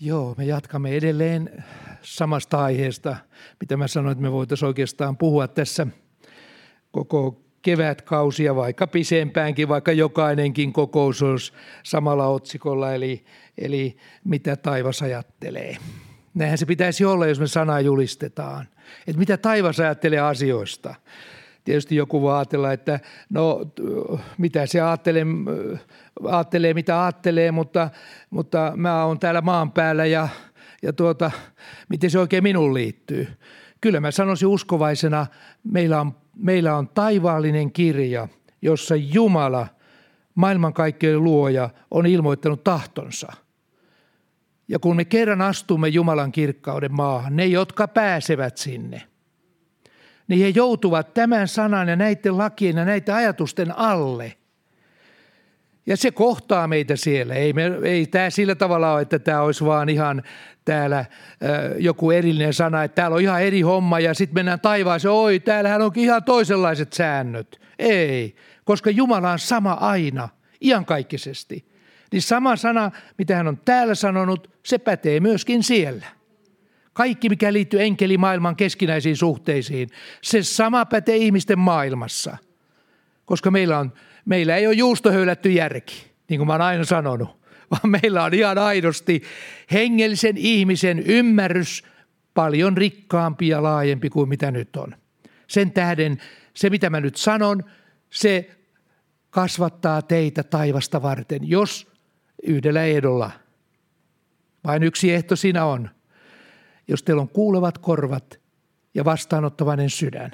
Joo, me jatkamme edelleen samasta aiheesta, mitä mä sanoin, että me voitaisiin oikeastaan puhua tässä koko kevätkausia, vaikka pisempäänkin, vaikka jokainenkin kokous olisi samalla otsikolla, eli, eli mitä taivas ajattelee. Näinhän se pitäisi olla, jos me sanaa julistetaan. Että mitä taivas ajattelee asioista. Tietysti joku voi ajatella, että no mitä se ajattelee, ajattelee mitä ajattelee, mutta, mutta mä oon täällä maan päällä ja, ja tuota, miten se oikein minuun liittyy. Kyllä mä sanoisin uskovaisena, meillä on, meillä on taivaallinen kirja, jossa Jumala, maailmankaikkeuden luoja, on ilmoittanut tahtonsa. Ja kun me kerran astumme Jumalan kirkkauden maahan, ne, jotka pääsevät sinne – niin he joutuvat tämän sanan ja näiden lakien ja näiden ajatusten alle. Ja se kohtaa meitä siellä. Ei, me, ei tämä sillä tavalla ole, että tämä olisi vaan ihan täällä joku erillinen sana, että täällä on ihan eri homma ja sitten mennään taivaaseen, oi, täällähän onkin ihan toisenlaiset säännöt. Ei, koska Jumala on sama aina, iankaikkisesti. Niin sama sana, mitä hän on täällä sanonut, se pätee myöskin siellä. Kaikki, mikä liittyy enkelimaailman keskinäisiin suhteisiin, se sama pätee ihmisten maailmassa. Koska meillä, on, meillä ei ole juustohöylätty järki, niin kuin mä oon aina sanonut, vaan meillä on ihan aidosti hengellisen ihmisen ymmärrys paljon rikkaampi ja laajempi kuin mitä nyt on. Sen tähden se, mitä mä nyt sanon, se kasvattaa teitä taivasta varten, jos yhdellä ehdolla. Vain yksi ehto siinä on – jos teillä on kuulevat korvat ja vastaanottavainen sydän.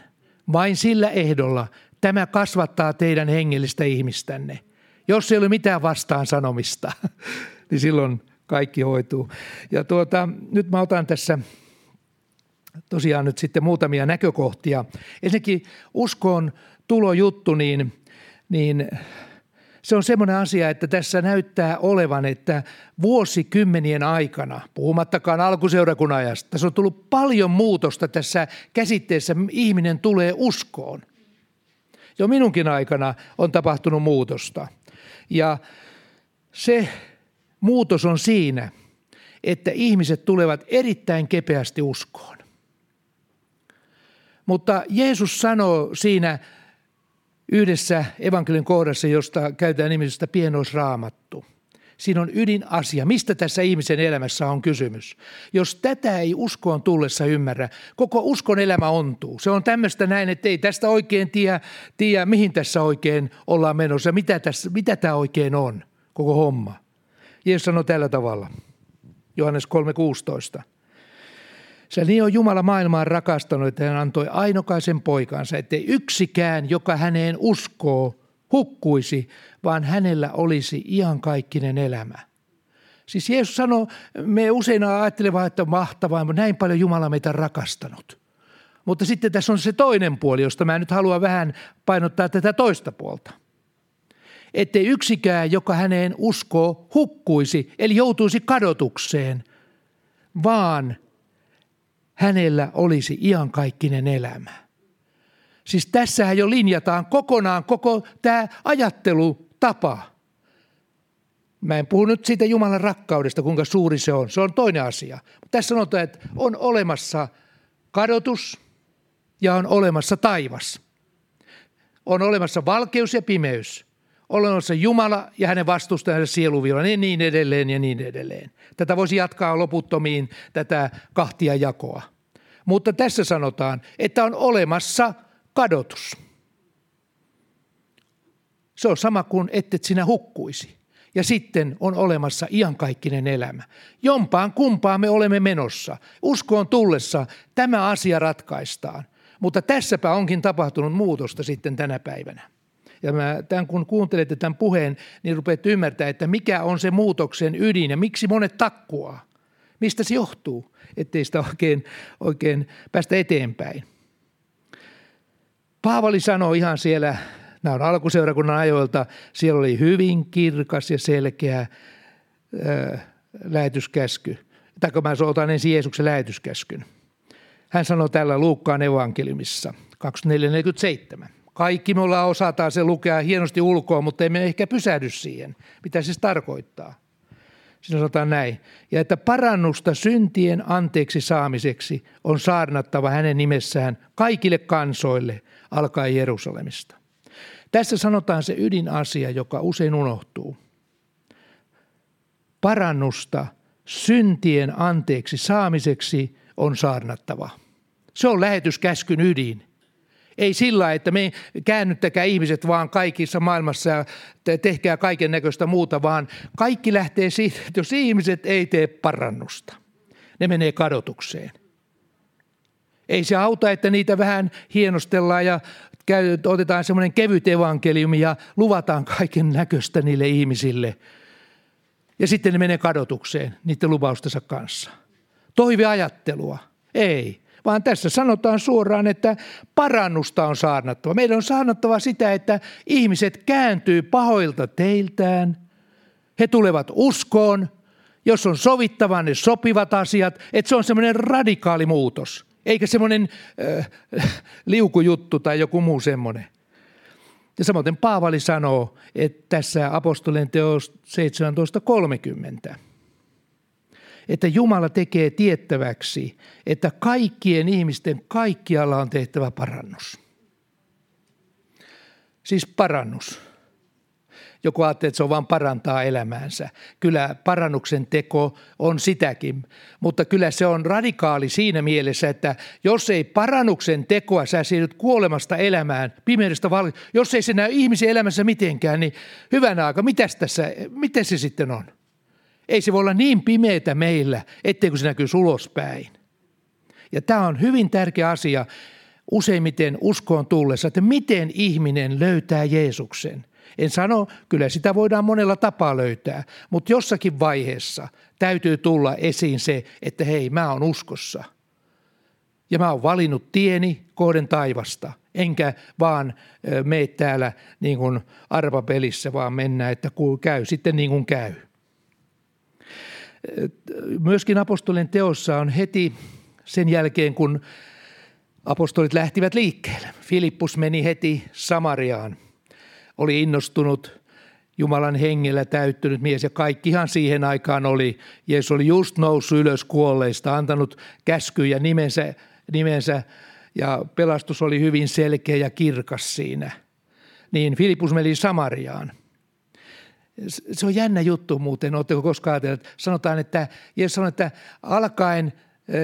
Vain sillä ehdolla tämä kasvattaa teidän hengellistä ihmistänne. Jos ei ole mitään vastaan sanomista, niin silloin kaikki hoituu. Ja tuota, nyt mä otan tässä tosiaan nyt sitten muutamia näkökohtia. Ensinnäkin uskon tulojuttu, niin, niin se on semmoinen asia, että tässä näyttää olevan, että vuosikymmenien aikana, puhumattakaan alkuseurakunnan ajasta, tässä on tullut paljon muutosta tässä käsitteessä, ihminen tulee uskoon. Jo minunkin aikana on tapahtunut muutosta. Ja se muutos on siinä, että ihmiset tulevat erittäin kepeästi uskoon. Mutta Jeesus sanoo siinä yhdessä evankeliin kohdassa, josta käytetään nimitystä pienoisraamattu. Siinä on ydinasia, mistä tässä ihmisen elämässä on kysymys. Jos tätä ei uskoon tullessa ymmärrä, koko uskon elämä ontuu. Se on tämmöistä näin, että ei tästä oikein tiedä, tiedä mihin tässä oikein ollaan menossa, mitä, tässä, mitä tämä oikein on, koko homma. Jeesus sanoi tällä tavalla, Johannes 3.16. Se niin on Jumala maailmaan rakastanut, että hän antoi ainokaisen poikansa, ettei yksikään, joka häneen uskoo, hukkuisi, vaan hänellä olisi iankaikkinen elämä. Siis Jeesus sanoi, me usein ajattelemme, että mahtavaa, mutta näin paljon Jumala meitä rakastanut. Mutta sitten tässä on se toinen puoli, josta mä nyt haluan vähän painottaa tätä toista puolta. Ettei yksikään, joka häneen uskoo, hukkuisi, eli joutuisi kadotukseen, vaan hänellä olisi iankaikkinen elämä. Siis tässähän jo linjataan kokonaan koko tämä ajattelutapa. Mä en puhu nyt siitä Jumalan rakkaudesta, kuinka suuri se on. Se on toinen asia. Tässä sanotaan, että on olemassa kadotus ja on olemassa taivas. On olemassa valkeus ja pimeys. Olemassa Jumala ja hänen vastustajansa sieluvilla ja niin edelleen ja niin edelleen. Tätä voisi jatkaa loputtomiin, tätä kahtia jakoa. Mutta tässä sanotaan, että on olemassa kadotus. Se on sama kuin ettet sinä hukkuisi. Ja sitten on olemassa iankaikkinen elämä. Jompaan kumpaan me olemme menossa. Uskoon tullessa tämä asia ratkaistaan. Mutta tässäpä onkin tapahtunut muutosta sitten tänä päivänä. Ja mä, tämän, kun kuuntelette tämän puheen, niin rupeat ymmärtää, että mikä on se muutoksen ydin ja miksi monet takkuaa. Mistä se johtuu, ettei sitä oikein, oikein päästä eteenpäin. Paavali sanoi ihan siellä, nämä on alkuseurakunnan ajoilta, siellä oli hyvin kirkas ja selkeä ää, lähetyskäsky. Tai mä otan ensin Jeesuksen lähetyskäskyn. Hän sanoi tällä Luukkaan evankeliumissa 24.47. Kaikki me ollaan osataan se lukea hienosti ulkoa, mutta emme ehkä pysähdy siihen, mitä se tarkoittaa. Siinä sanotaan näin. Ja että parannusta syntien anteeksi saamiseksi on saarnattava hänen nimessään kaikille kansoille, alkaen Jerusalemista. Tässä sanotaan se ydinasia, joka usein unohtuu. Parannusta syntien anteeksi saamiseksi on saarnattava. Se on lähetyskäskyn ydin. Ei sillä, että me käännyttäkää ihmiset vaan kaikissa maailmassa ja tehkää kaiken näköistä muuta, vaan kaikki lähtee siitä, että jos ihmiset ei tee parannusta, ne menee kadotukseen. Ei se auta, että niitä vähän hienostellaan ja otetaan semmoinen kevyt evankeliumi ja luvataan kaiken näköistä niille ihmisille. Ja sitten ne menee kadotukseen niiden lupaustensa kanssa. Toiveajattelua. Ei vaan tässä sanotaan suoraan, että parannusta on saarnattava. Meidän on saarnattava sitä, että ihmiset kääntyy pahoilta teiltään, he tulevat uskoon, jos on sovittava ne sopivat asiat, että se on semmoinen radikaali muutos, eikä semmoinen äh, liukujuttu tai joku muu semmoinen. Ja samoin Paavali sanoo, että tässä apostolien teos 17.30 että Jumala tekee tiettäväksi, että kaikkien ihmisten kaikkialla on tehtävä parannus. Siis parannus. Joku ajattelee, että se on vain parantaa elämäänsä. Kyllä parannuksen teko on sitäkin, mutta kyllä se on radikaali siinä mielessä, että jos ei parannuksen tekoa sä siirryt kuolemasta elämään, pimeydestä val- jos ei se näy ihmisen elämässä mitenkään, niin hyvänä aika, mitäs tässä, miten se sitten on? Ei se voi olla niin pimeätä meillä, etteikö se näkyy ulospäin. Ja tämä on hyvin tärkeä asia useimmiten uskoon tullessa, että miten ihminen löytää Jeesuksen. En sano, kyllä sitä voidaan monella tapaa löytää, mutta jossakin vaiheessa täytyy tulla esiin se, että hei, mä oon uskossa. Ja mä oon valinnut tieni kohden taivasta, enkä vaan mene täällä niin kuin arvapelissä, vaan mennä, että käy sitten niin kuin käy. Myöskin apostolien teossa on heti sen jälkeen, kun apostolit lähtivät liikkeelle. Filippus meni heti Samariaan. Oli innostunut Jumalan hengellä täyttynyt mies ja kaikkihan siihen aikaan oli. Jeesus oli just noussut ylös kuolleista, antanut käskyjä nimensä, nimensä ja pelastus oli hyvin selkeä ja kirkas siinä. Niin Filippus meni Samariaan – se on jännä juttu muuten, oletteko koskaan ajatelleet. Sanotaan, että Jeesus sanoi, että alkaen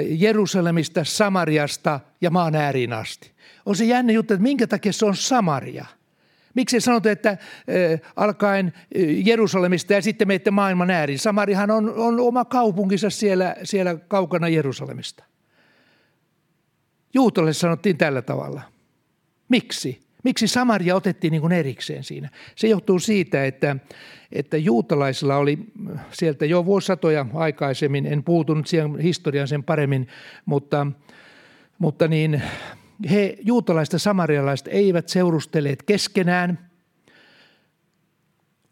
Jerusalemista, Samariasta ja maan ääriin asti. On se jännä juttu, että minkä takia se on Samaria. Miksi ei sanota, että alkaen Jerusalemista ja sitten menette maailman ääriin. Samarihan on, on oma kaupunkinsa siellä, siellä kaukana Jerusalemista. Juutalle sanottiin tällä tavalla. Miksi? Miksi Samaria otettiin niin kuin erikseen siinä? Se johtuu siitä, että, että juutalaisilla oli sieltä jo vuosisatoja aikaisemmin, en puutunut siihen historiaan sen paremmin, mutta, mutta niin, he juutalaiset ja samarialaiset eivät seurusteleet keskenään,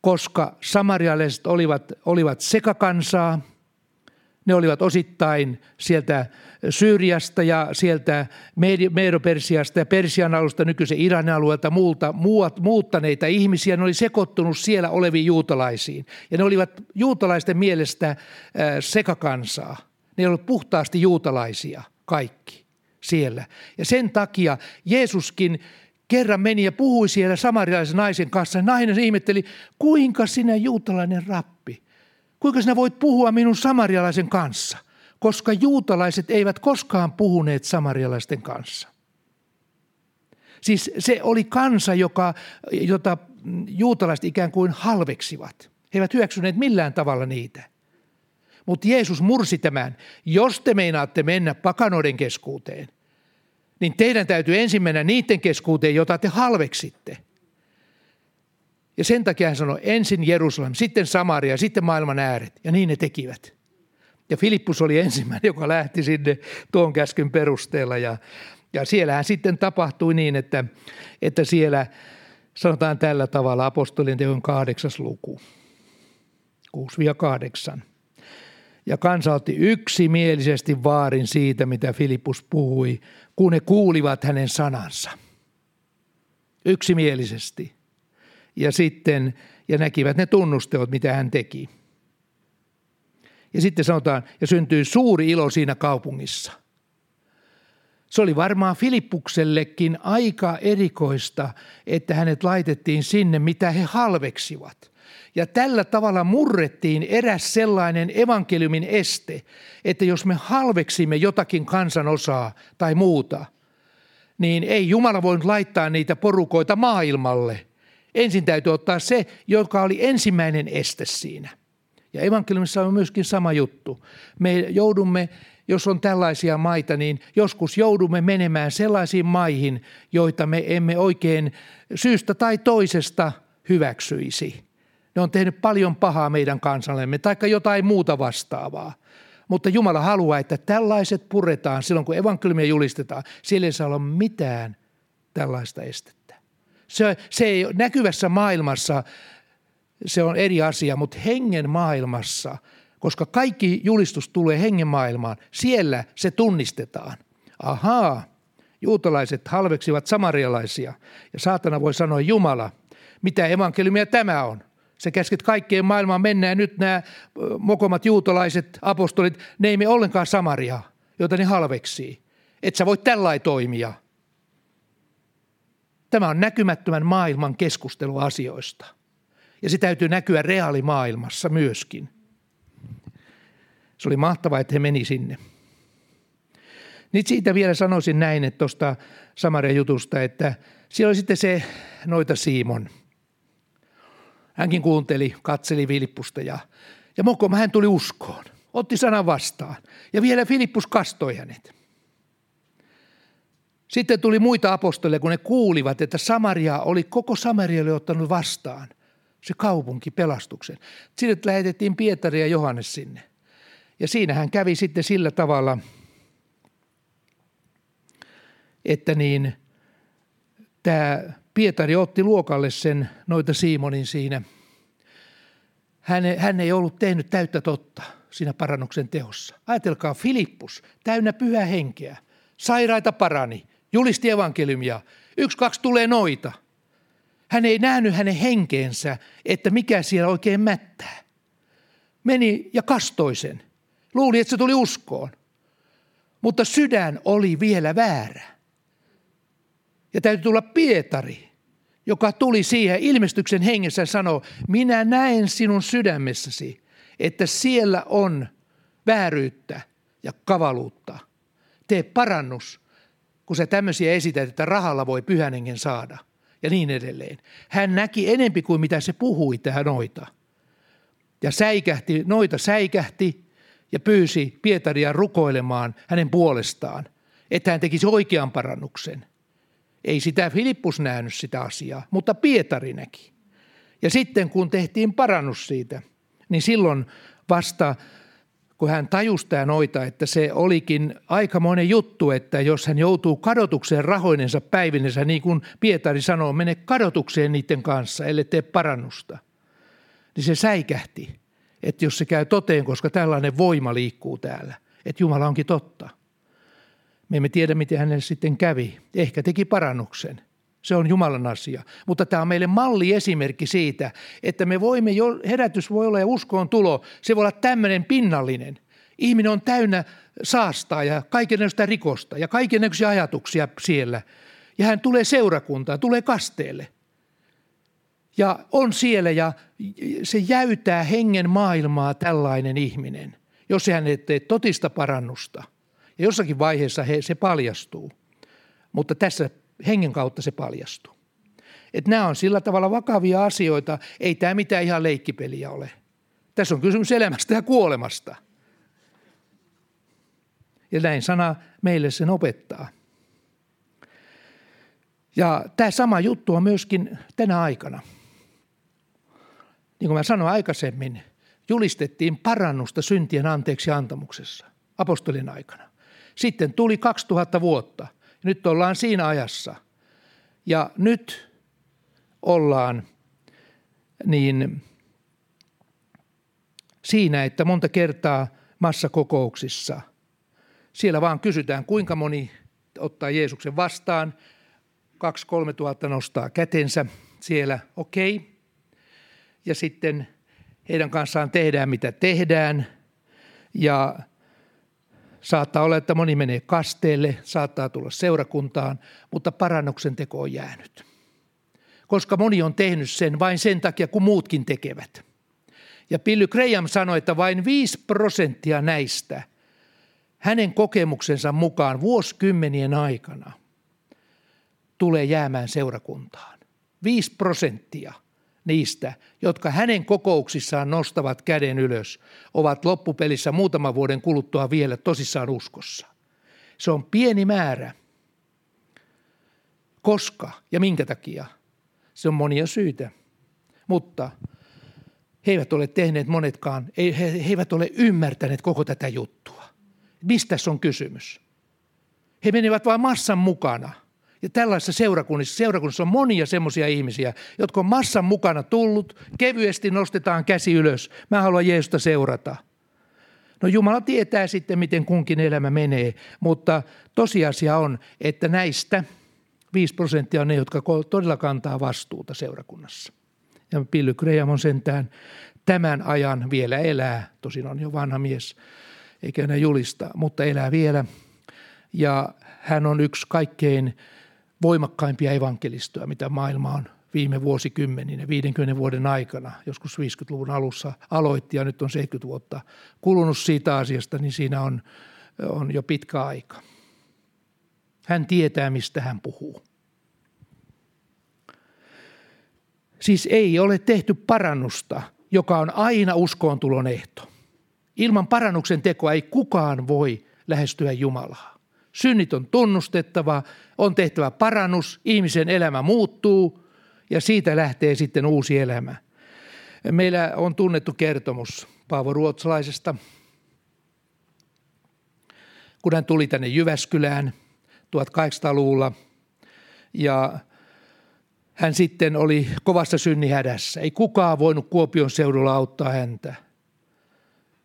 koska samarialaiset olivat, olivat sekakansaa – ne olivat osittain sieltä Syyriasta ja sieltä Medo-Persiasta ja Persian alusta nykyisen Iranin alueelta muulta, muuttaneita ihmisiä. Ne oli sekoittunut siellä oleviin juutalaisiin. Ja ne olivat juutalaisten mielestä sekakansaa. Ne olivat puhtaasti juutalaisia kaikki siellä. Ja sen takia Jeesuskin kerran meni ja puhui siellä samarialaisen naisen kanssa. Nainen ihmetteli, kuinka sinä juutalainen rappi – Kuinka sinä voit puhua minun samarialaisen kanssa? Koska juutalaiset eivät koskaan puhuneet samarialaisten kanssa. Siis se oli kansa, joka, jota juutalaiset ikään kuin halveksivat. He eivät hyväksyneet millään tavalla niitä. Mutta Jeesus mursi tämän. Jos te meinaatte mennä pakanoiden keskuuteen, niin teidän täytyy ensin mennä niiden keskuuteen, jota te halveksitte – ja sen takia hän sanoi ensin Jerusalem, sitten Samaria, sitten maailman ääret. Ja niin ne tekivät. Ja Filippus oli ensimmäinen, joka lähti sinne tuon käskyn perusteella. Ja, ja siellähän sitten tapahtui niin, että, että siellä sanotaan tällä tavalla apostolien teon kahdeksas luku. 6-8. Ja kansa otti yksimielisesti vaarin siitä, mitä Filippus puhui, kun ne kuulivat hänen sanansa. Yksimielisesti ja sitten ja näkivät ne tunnusteot, mitä hän teki. Ja sitten sanotaan, ja syntyi suuri ilo siinä kaupungissa. Se oli varmaan Filippuksellekin aika erikoista, että hänet laitettiin sinne, mitä he halveksivat. Ja tällä tavalla murrettiin eräs sellainen evankeliumin este, että jos me halveksimme jotakin kansanosaa tai muuta, niin ei Jumala voinut laittaa niitä porukoita maailmalle. Ensin täytyy ottaa se, joka oli ensimmäinen este siinä. Ja evankeliumissa on myöskin sama juttu. Me joudumme, jos on tällaisia maita, niin joskus joudumme menemään sellaisiin maihin, joita me emme oikein syystä tai toisesta hyväksyisi. Ne on tehnyt paljon pahaa meidän kansallemme, taikka jotain muuta vastaavaa. Mutta Jumala haluaa, että tällaiset puretaan silloin, kun evankeliumia julistetaan. Siellä ei saa olla mitään tällaista estettä. Se, se ei näkyvässä maailmassa, se on eri asia, mutta hengen maailmassa, koska kaikki julistus tulee hengen maailmaan, siellä se tunnistetaan. Ahaa, juutalaiset halveksivat samarialaisia ja saatana voi sanoa Jumala, mitä evankeliumia tämä on. Se käsket kaikkeen maailmaan mennään. Nyt nämä mokomat juutalaiset apostolit, ne ei me ollenkaan Samaria, joita ne halveksii. Et sä voi tällä toimia. Tämä on näkymättömän maailman keskustelu asioista. Ja se täytyy näkyä reaalimaailmassa myöskin. Se oli mahtavaa, että he meni sinne. Nyt siitä vielä sanoisin näin, että tuosta Samaria jutusta, että siellä oli sitten se noita Siimon – Hänkin kuunteli, katseli Filippusta ja, ja Mokoma hän tuli uskoon. Otti sanan vastaan. Ja vielä Filippus kastoi hänet. Sitten tuli muita apostoleja, kun ne kuulivat, että Samaria oli koko Samarialle ottanut vastaan se kaupunki pelastuksen. Sinne lähetettiin Pietari ja Johannes sinne. Ja siinä hän kävi sitten sillä tavalla, että niin tämä Pietari otti luokalle sen noita Simonin siinä. Hän, hän ei ollut tehnyt täyttä totta siinä parannuksen teossa. Ajatelkaa, Filippus, täynnä pyhä henkeä, sairaita parani, julisti evankeliumia, yksi, kaksi tulee noita. Hän ei nähnyt hänen henkeensä, että mikä siellä oikein mättää. Meni ja kastoi sen. Luuli, että se tuli uskoon. Mutta sydän oli vielä väärä. Ja täytyy tulla Pietari, joka tuli siihen ilmestyksen hengessä ja sanoi, minä näen sinun sydämessäsi, että siellä on vääryyttä ja kavaluutta. Tee parannus, kun sä tämmöisiä esität, että rahalla voi pyhänengen saada ja niin edelleen. Hän näki enempi kuin mitä se puhui tähän noita. Ja säikähti, noita säikähti ja pyysi Pietaria rukoilemaan hänen puolestaan, että hän tekisi oikean parannuksen – ei sitä Filippus nähnyt sitä asiaa, mutta Pietari näki. Ja sitten kun tehtiin parannus siitä, niin silloin vasta kun hän tajusi tämä noita, että se olikin aikamoinen juttu, että jos hän joutuu kadotukseen rahoinensa päivinensä, niin kuin Pietari sanoo, mene kadotukseen niiden kanssa, ellei tee parannusta. Niin se säikähti, että jos se käy toteen, koska tällainen voima liikkuu täällä, että Jumala onkin totta. Me emme tiedä, miten hänelle sitten kävi. Ehkä teki parannuksen. Se on Jumalan asia. Mutta tämä on meille malliesimerkki siitä, että me voimme, jo, herätys voi olla ja uskoon tulo, se voi olla tämmöinen pinnallinen. Ihminen on täynnä saastaa ja kaikenlaista rikosta ja kaikenlaisia ajatuksia siellä. Ja hän tulee seurakuntaan, tulee kasteelle. Ja on siellä ja se jäytää hengen maailmaa tällainen ihminen, jos hän ei tee totista parannusta – ja jossakin vaiheessa he, se paljastuu, mutta tässä hengen kautta se paljastuu. Et nämä on sillä tavalla vakavia asioita, ei tämä mitään ihan leikkipeliä ole. Tässä on kysymys elämästä ja kuolemasta. Ja näin sana meille sen opettaa. Ja tämä sama juttu on myöskin tänä aikana. Niin kuin mä sanoin aikaisemmin, julistettiin parannusta syntien anteeksi antamuksessa apostolin aikana. Sitten tuli 2000 vuotta. Nyt ollaan siinä ajassa. Ja nyt ollaan niin siinä, että monta kertaa massakokouksissa siellä vaan kysytään, kuinka moni ottaa Jeesuksen vastaan. Kaksi, kolme tuhatta nostaa kätensä siellä, okei. Okay. Ja sitten heidän kanssaan tehdään mitä tehdään. Ja saattaa olla, että moni menee kasteelle, saattaa tulla seurakuntaan, mutta parannuksen teko on jäänyt. Koska moni on tehnyt sen vain sen takia, kun muutkin tekevät. Ja Billy Graham sanoi, että vain 5 prosenttia näistä hänen kokemuksensa mukaan vuosikymmenien aikana tulee jäämään seurakuntaan. 5 prosenttia – niistä, jotka hänen kokouksissaan nostavat käden ylös, ovat loppupelissä muutaman vuoden kuluttua vielä tosissaan uskossa. Se on pieni määrä. Koska ja minkä takia? Se on monia syitä. Mutta he eivät ole tehneet monetkaan, he, eivät ole ymmärtäneet koko tätä juttua. Mistä on kysymys? He menivät vain massan mukana – ja tällaisessa seurakunnissa, seurakunnissa on monia semmoisia ihmisiä, jotka on massan mukana tullut, kevyesti nostetaan käsi ylös. Mä haluan Jeesusta seurata. No Jumala tietää sitten, miten kunkin elämä menee, mutta tosiasia on, että näistä 5 prosenttia on ne, jotka todella kantaa vastuuta seurakunnassa. Ja Pilly Graham on sentään tämän ajan vielä elää, tosin on jo vanha mies, eikä enää julista, mutta elää vielä. Ja hän on yksi kaikkein voimakkaimpia evankelistoja, mitä maailma on viime vuosikymmeninä, 50 vuoden aikana, joskus 50-luvun alussa aloitti ja nyt on 70 vuotta kulunut siitä asiasta, niin siinä on, on jo pitkä aika. Hän tietää, mistä hän puhuu. Siis ei ole tehty parannusta, joka on aina uskoontulon ehto. Ilman parannuksen tekoa ei kukaan voi lähestyä Jumalaa. Synnit on tunnustettava, on tehtävä parannus, ihmisen elämä muuttuu ja siitä lähtee sitten uusi elämä. Meillä on tunnettu kertomus Paavo Ruotsalaisesta, kun hän tuli tänne Jyväskylään 1800-luvulla ja hän sitten oli kovassa synnihädässä. Ei kukaan voinut Kuopion seudulla auttaa häntä –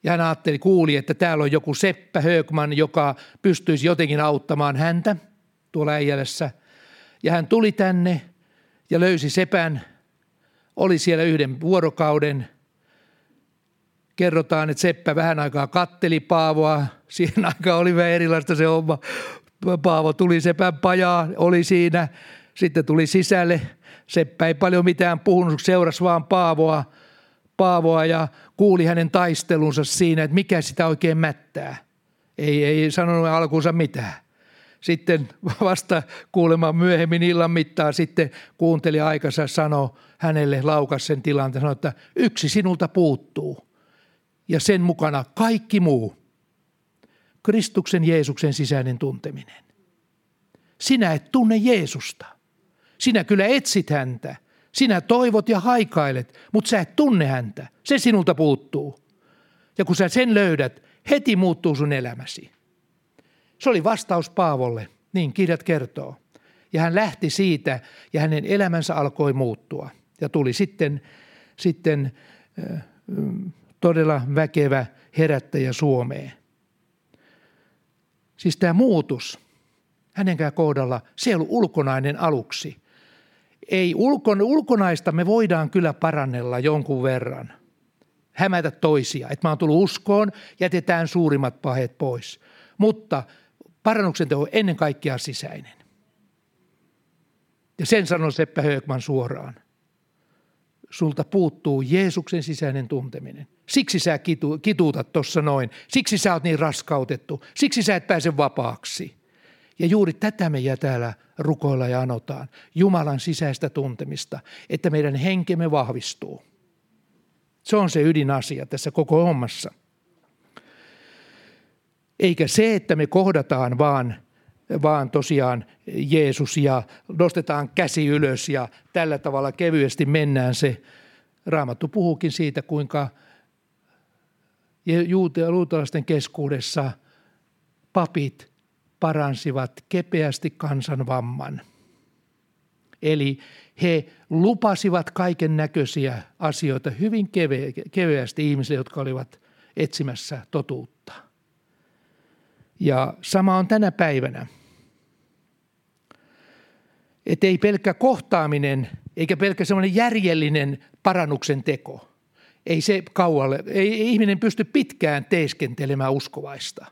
ja hän ajatteli, kuuli, että täällä on joku Seppä Högman, joka pystyisi jotenkin auttamaan häntä tuolla äijälässä. Ja hän tuli tänne ja löysi Sepän, oli siellä yhden vuorokauden. Kerrotaan, että Seppä vähän aikaa katteli Paavoa. Siihen aikaan oli vähän erilaista se homma. Paavo tuli Sepän pajaa, oli siinä. Sitten tuli sisälle. Seppä ei paljon mitään puhunut, seurasi vaan Paavoa – Paavoa ja kuuli hänen taistelunsa siinä, että mikä sitä oikein mättää. Ei, ei sanonut alkuunsa mitään. Sitten vasta kuulemaan myöhemmin illan mittaan sitten kuunteli aikansa sano hänelle laukas sen tilanteen, sanoi, että yksi sinulta puuttuu ja sen mukana kaikki muu. Kristuksen Jeesuksen sisäinen tunteminen. Sinä et tunne Jeesusta. Sinä kyllä etsit häntä, sinä toivot ja haikailet, mutta sä et tunne häntä. Se sinulta puuttuu. Ja kun sä sen löydät, heti muuttuu sun elämäsi. Se oli vastaus Paavolle, niin kirjat kertoo. Ja hän lähti siitä ja hänen elämänsä alkoi muuttua. Ja tuli sitten, sitten todella väkevä herättäjä Suomeen. Siis tämä muutus hänenkään kohdalla, se ei ollut ulkonainen aluksi ei ulkon, ulkonaista me voidaan kyllä parannella jonkun verran, hämätä toisia, että mä oon tullut uskoon, jätetään suurimmat pahet pois. Mutta parannuksen teko on ennen kaikkea sisäinen. Ja sen sanoi Seppä Högman suoraan. Sulta puuttuu Jeesuksen sisäinen tunteminen. Siksi sä kitu, kituutat tuossa noin. Siksi sä oot niin raskautettu. Siksi sä et pääse vapaaksi. Ja juuri tätä me täällä rukoilla ja anotaan. Jumalan sisäistä tuntemista, että meidän henkemme vahvistuu. Se on se ydinasia tässä koko hommassa. Eikä se, että me kohdataan vaan, vaan tosiaan Jeesus ja nostetaan käsi ylös ja tällä tavalla kevyesti mennään se. Raamattu puhuukin siitä, kuinka juutalaisten keskuudessa papit – paransivat kepeästi kansan vamman. Eli he lupasivat kaiken näköisiä asioita hyvin keveästi ihmisille, jotka olivat etsimässä totuutta. Ja sama on tänä päivänä. Että ei pelkkä kohtaaminen eikä pelkkä semmoinen järjellinen parannuksen teko. ei se kaualle, ei ihminen pysty pitkään teeskentelemään uskovaista,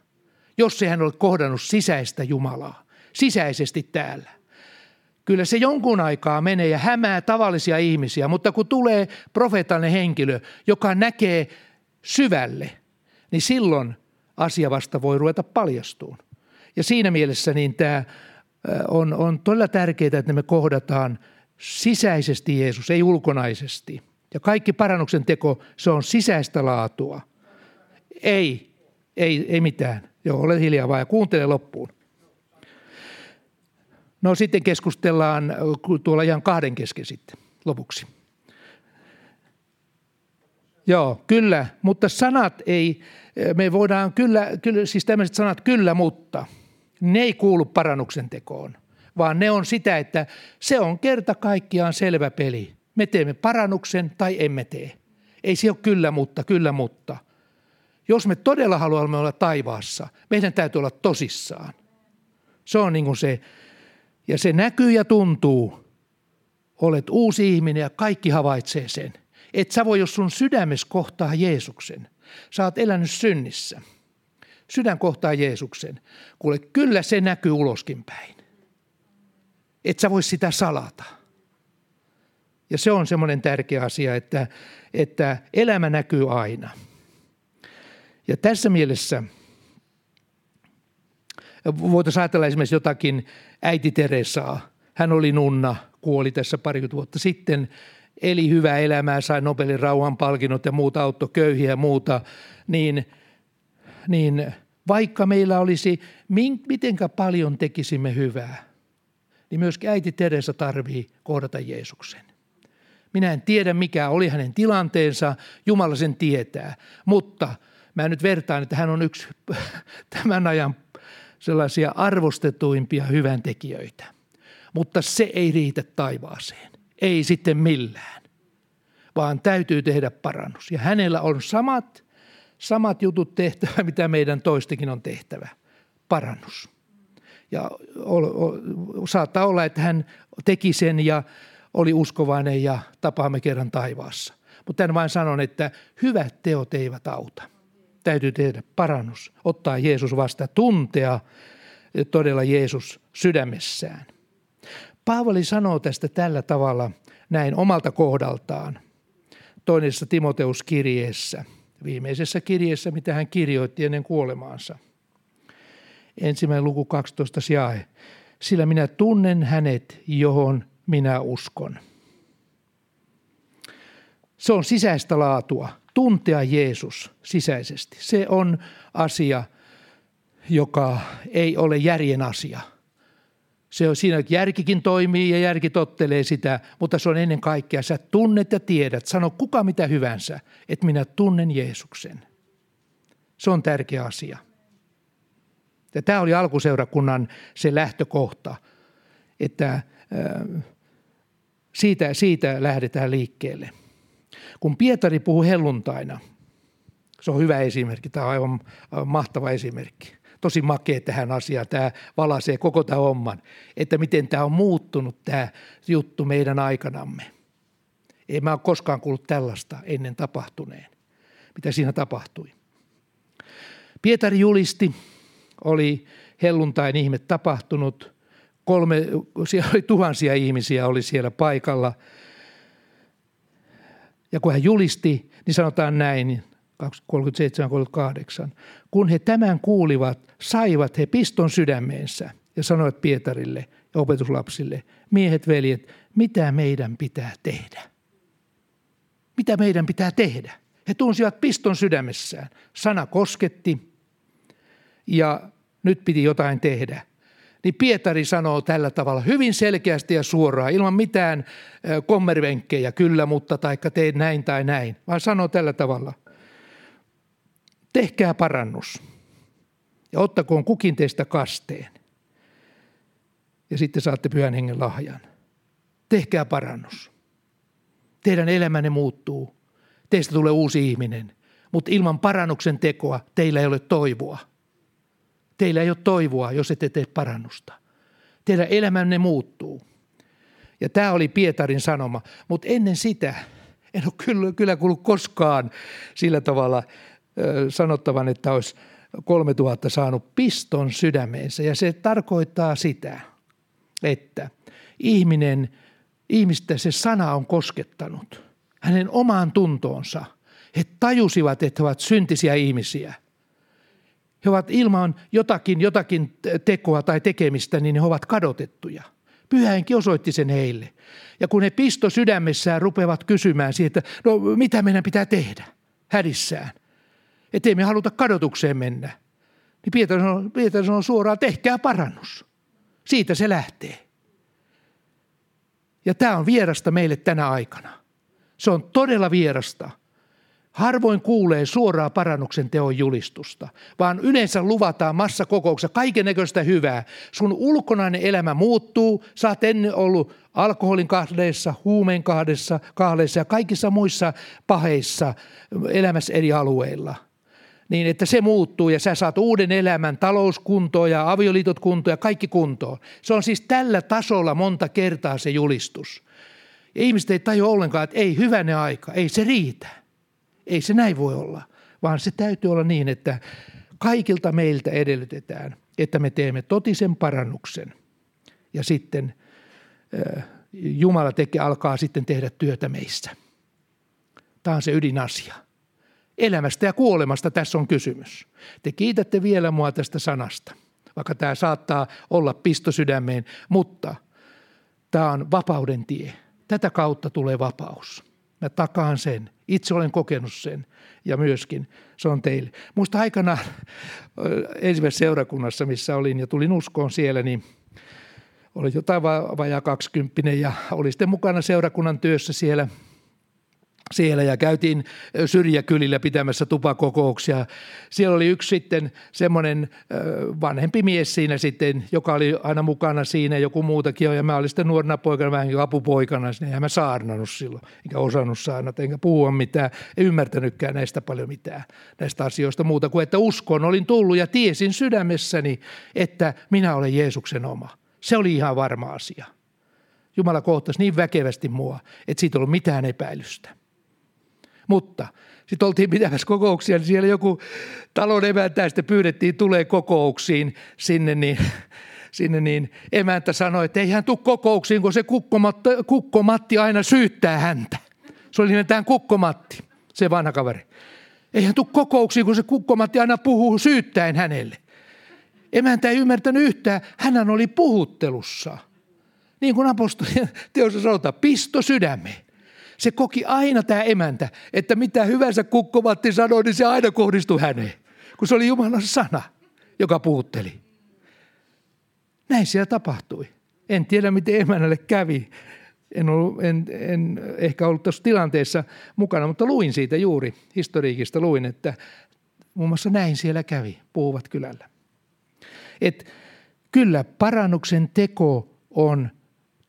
jos ei hän ole kohdannut sisäistä Jumalaa, sisäisesti täällä. Kyllä se jonkun aikaa menee ja hämää tavallisia ihmisiä, mutta kun tulee profeetallinen henkilö, joka näkee syvälle, niin silloin asia vasta voi ruveta paljastuun. Ja siinä mielessä niin tämä on, on todella tärkeää, että me kohdataan sisäisesti Jeesus, ei ulkonaisesti. Ja kaikki parannuksen teko, se on sisäistä laatua. Ei, ei, ei mitään. Joo, ole hiljaa vaan ja kuuntele loppuun. No sitten keskustellaan tuolla ihan kahden kesken sitten lopuksi. Joo, kyllä, mutta sanat ei, me voidaan kyllä, kyllä siis tämmöiset sanat kyllä, mutta ne ei kuulu parannuksen tekoon, vaan ne on sitä, että se on kerta kaikkiaan selvä peli. Me teemme parannuksen tai emme tee. Ei se ole kyllä, mutta, kyllä, mutta. Jos me todella haluamme olla taivaassa, meidän täytyy olla tosissaan. Se on niin kuin se, ja se näkyy ja tuntuu. Olet uusi ihminen ja kaikki havaitsee sen. Et sä voi, jos sun sydämessä kohtaa Jeesuksen. Sä oot elänyt synnissä. Sydän kohtaa Jeesuksen. Kuule, kyllä se näkyy uloskin päin. Et sä voi sitä salata. Ja se on semmoinen tärkeä asia, että, että elämä näkyy aina. Ja tässä mielessä voitaisiin ajatella esimerkiksi jotakin äiti Teresaa. Hän oli nunna, kuoli tässä parikymmentä vuotta sitten, eli hyvää elämää, sai Nobelin rauhanpalkinnot ja muuta, auttoi köyhiä ja muuta, niin, niin vaikka meillä olisi, mitenkä paljon tekisimme hyvää, niin myöskin äiti Teresa tarvii kohdata Jeesuksen. Minä en tiedä, mikä oli hänen tilanteensa, Jumala sen tietää, mutta mä nyt vertaan, että hän on yksi tämän ajan sellaisia arvostetuimpia hyväntekijöitä. Mutta se ei riitä taivaaseen. Ei sitten millään. Vaan täytyy tehdä parannus. Ja hänellä on samat, samat jutut tehtävä, mitä meidän toistekin on tehtävä. Parannus. Ja saattaa olla, että hän teki sen ja oli uskovainen ja tapaamme kerran taivaassa. Mutta tämän vain sanon, että hyvät teot eivät auta täytyy tehdä parannus, ottaa Jeesus vasta, tuntea todella Jeesus sydämessään. Paavali sanoo tästä tällä tavalla näin omalta kohdaltaan toisessa Timoteus-kirjeessä, viimeisessä kirjeessä, mitä hän kirjoitti ennen kuolemaansa. Ensimmäinen luku 12 jae. Sillä minä tunnen hänet, johon minä uskon. Se on sisäistä laatua tuntea Jeesus sisäisesti. Se on asia, joka ei ole järjen asia. Se on siinä, että järkikin toimii ja järki tottelee sitä, mutta se on ennen kaikkea, sä tunnet ja tiedät, sano kuka mitä hyvänsä, että minä tunnen Jeesuksen. Se on tärkeä asia. Ja tämä oli alkuseurakunnan se lähtökohta, että siitä, siitä lähdetään liikkeelle – kun Pietari puhuu helluntaina, se on hyvä esimerkki, tämä on aivan, mahtava esimerkki. Tosi makea tähän asiaan, tämä valaisee koko tämän homman, että miten tämä on muuttunut tämä juttu meidän aikanamme. Ei mä ole koskaan kuullut tällaista ennen tapahtuneen, mitä siinä tapahtui. Pietari julisti, oli helluntain ihme tapahtunut, kolme, siellä oli tuhansia ihmisiä oli siellä paikalla – ja kun hän julisti, niin sanotaan näin, 37-38. Kun he tämän kuulivat, saivat he piston sydämeensä ja sanoivat Pietarille ja opetuslapsille, miehet, veljet, mitä meidän pitää tehdä? Mitä meidän pitää tehdä? He tunsivat piston sydämessään. Sana kosketti ja nyt piti jotain tehdä niin Pietari sanoo tällä tavalla hyvin selkeästi ja suoraan, ilman mitään kommervenkkejä, kyllä, mutta taikka teet näin tai näin, vaan sanoo tällä tavalla. Tehkää parannus ja ottakoon kukin teistä kasteen. Ja sitten saatte pyhän hengen lahjan. Tehkää parannus. Teidän elämänne muuttuu. Teistä tulee uusi ihminen. Mutta ilman parannuksen tekoa teillä ei ole toivoa – Teillä ei ole toivoa, jos ette tee parannusta. Teidän elämänne muuttuu. Ja tämä oli Pietarin sanoma. Mutta ennen sitä, En ole kyllä, kyllä kuullut koskaan sillä tavalla sanottavan, että olisi 3000 saanut piston sydämeensä. Ja se tarkoittaa sitä, että ihminen, ihmistä se sana on koskettanut hänen omaan tuntoonsa. He tajusivat, että he ovat syntisiä ihmisiä. He ovat ilman jotakin, jotakin tekoa tai tekemistä, niin he ovat kadotettuja. Pyhähenki osoitti sen heille. Ja kun he pisto sydämessään rupeavat kysymään siitä, että no mitä meidän pitää tehdä hädissään, ettei me haluta kadotukseen mennä, niin Pietari sanoo, Pietari sanoo suoraan, tehkää parannus. Siitä se lähtee. Ja tämä on vierasta meille tänä aikana. Se on todella vierasta. Harvoin kuulee suoraa parannuksen teon julistusta, vaan yleensä luvataan massakokouksessa kaiken näköistä hyvää. Sun ulkonainen elämä muuttuu, sä oot ennen ollut alkoholin kahdeessa, huumeen kahdessa, kahdeessa ja kaikissa muissa paheissa elämässä eri alueilla – niin että se muuttuu ja sä saat uuden elämän, talouskuntoon ja avioliitot kuntoon ja kaikki kuntoon. Se on siis tällä tasolla monta kertaa se julistus. Ja ihmiset ei tajua ollenkaan, että ei hyvänä aika, ei se riitä. Ei se näin voi olla, vaan se täytyy olla niin, että kaikilta meiltä edellytetään, että me teemme totisen parannuksen. Ja sitten Jumala tekee, alkaa sitten tehdä työtä meissä. Tämä on se ydinasia. Elämästä ja kuolemasta tässä on kysymys. Te kiitätte vielä mua tästä sanasta, vaikka tämä saattaa olla pisto sydämeen, mutta tämä on vapauden tie. Tätä kautta tulee vapaus. Mä takaan sen. Itse olen kokenut sen ja myöskin se on teille. Muista aikana ensimmäisessä seurakunnassa, missä olin ja tulin uskoon siellä, niin oli jotain vajaa kaksikymppinen ja oli sitten mukana seurakunnan työssä siellä – siellä ja käytiin syrjäkylillä pitämässä tupakokouksia. Siellä oli yksi sitten semmoinen vanhempi mies siinä sitten, joka oli aina mukana siinä, joku muutakin ja mä olin sitten nuorena poikana vähän apupoikana, niin eihän mä saarnannut silloin, enkä osannut saarnata, enkä puhua mitään, ei ymmärtänytkään näistä paljon mitään, näistä asioista muuta kuin, että uskon olin tullut ja tiesin sydämessäni, että minä olen Jeesuksen oma. Se oli ihan varma asia. Jumala kohtasi niin väkevästi mua, että siitä ei ollut mitään epäilystä. Mutta sitten oltiin pitämässä kokouksia, niin siellä joku talon emäntä sitten pyydettiin tulee kokouksiin sinne, niin sinne, niin emäntä sanoi, että ei hän tule kokouksiin, kun se kukkomatti, kukkomatti aina syyttää häntä. Se oli nimeltään kukkomatti, se vanha kaveri. Ei hän tule kokouksiin, kun se kukkomatti aina puhuu syyttäen hänelle. Emäntä ei ymmärtänyt yhtään, hän oli puhuttelussa. Niin kuin apostoli teossa sanotaan, pisto sydämeen. Se koki aina tämä emäntä, että mitä hyvänsä kukkomatti sanoi, niin se aina kohdistui häneen. Kun se oli Jumalan sana, joka puutteli. Näin siellä tapahtui. En tiedä, miten emännälle kävi. En, ollut, en, en ehkä ollut tuossa tilanteessa mukana, mutta luin siitä juuri, historiikista luin, että muun muassa näin siellä kävi, puhuvat kylällä. Et kyllä parannuksen teko on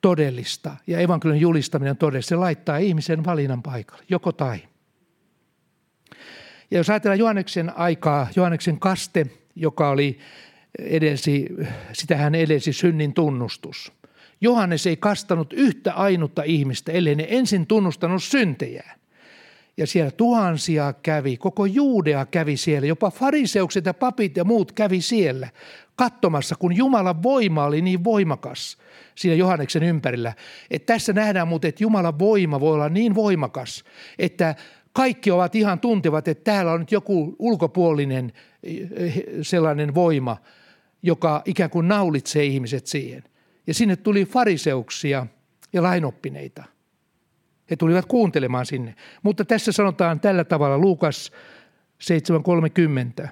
todellista ja evankelion julistaminen on todellista. Se laittaa ihmisen valinnan paikalle, joko tai. Ja jos ajatellaan Johanneksen aikaa, Johanneksen kaste, joka oli edelsi, sitähän edelsi synnin tunnustus. Johannes ei kastanut yhtä ainutta ihmistä, ellei ne ensin tunnustanut syntejään. Ja siellä tuhansia kävi, koko Juudea kävi siellä, jopa fariseukset ja papit ja muut kävi siellä katsomassa, kun Jumalan voima oli niin voimakas siinä Johanneksen ympärillä. Että tässä nähdään muuten, että Jumalan voima voi olla niin voimakas, että kaikki ovat ihan tuntevat, että täällä on nyt joku ulkopuolinen eh, sellainen voima, joka ikään kuin naulitsee ihmiset siihen. Ja sinne tuli fariseuksia ja lainoppineita. He tulivat kuuntelemaan sinne. Mutta tässä sanotaan tällä tavalla Luukas 7.30.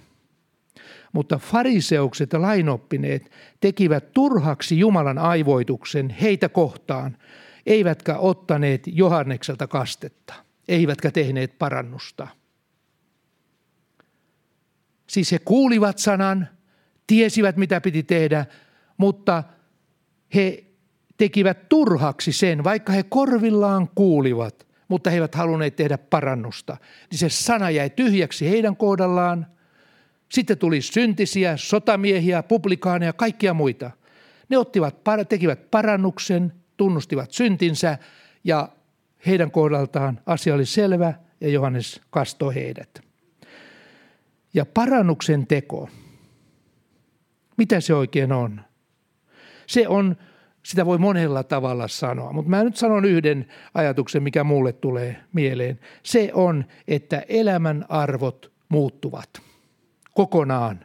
Mutta fariseukset ja lainoppineet tekivät turhaksi Jumalan aivoituksen heitä kohtaan, eivätkä ottaneet Johannekselta kastetta, eivätkä tehneet parannusta. Siis he kuulivat sanan, tiesivät mitä piti tehdä, mutta he tekivät turhaksi sen, vaikka he korvillaan kuulivat, mutta he eivät halunneet tehdä parannusta. Niin se sana jäi tyhjäksi heidän kohdallaan. Sitten tuli syntisiä, sotamiehiä, publikaaneja, kaikkia muita. Ne ottivat, tekivät parannuksen, tunnustivat syntinsä ja heidän kohdaltaan asia oli selvä ja Johannes kastoi heidät. Ja parannuksen teko, mitä se oikein on? Se on, sitä voi monella tavalla sanoa, mutta mä nyt sanon yhden ajatuksen, mikä mulle tulee mieleen. Se on, että elämän arvot muuttuvat kokonaan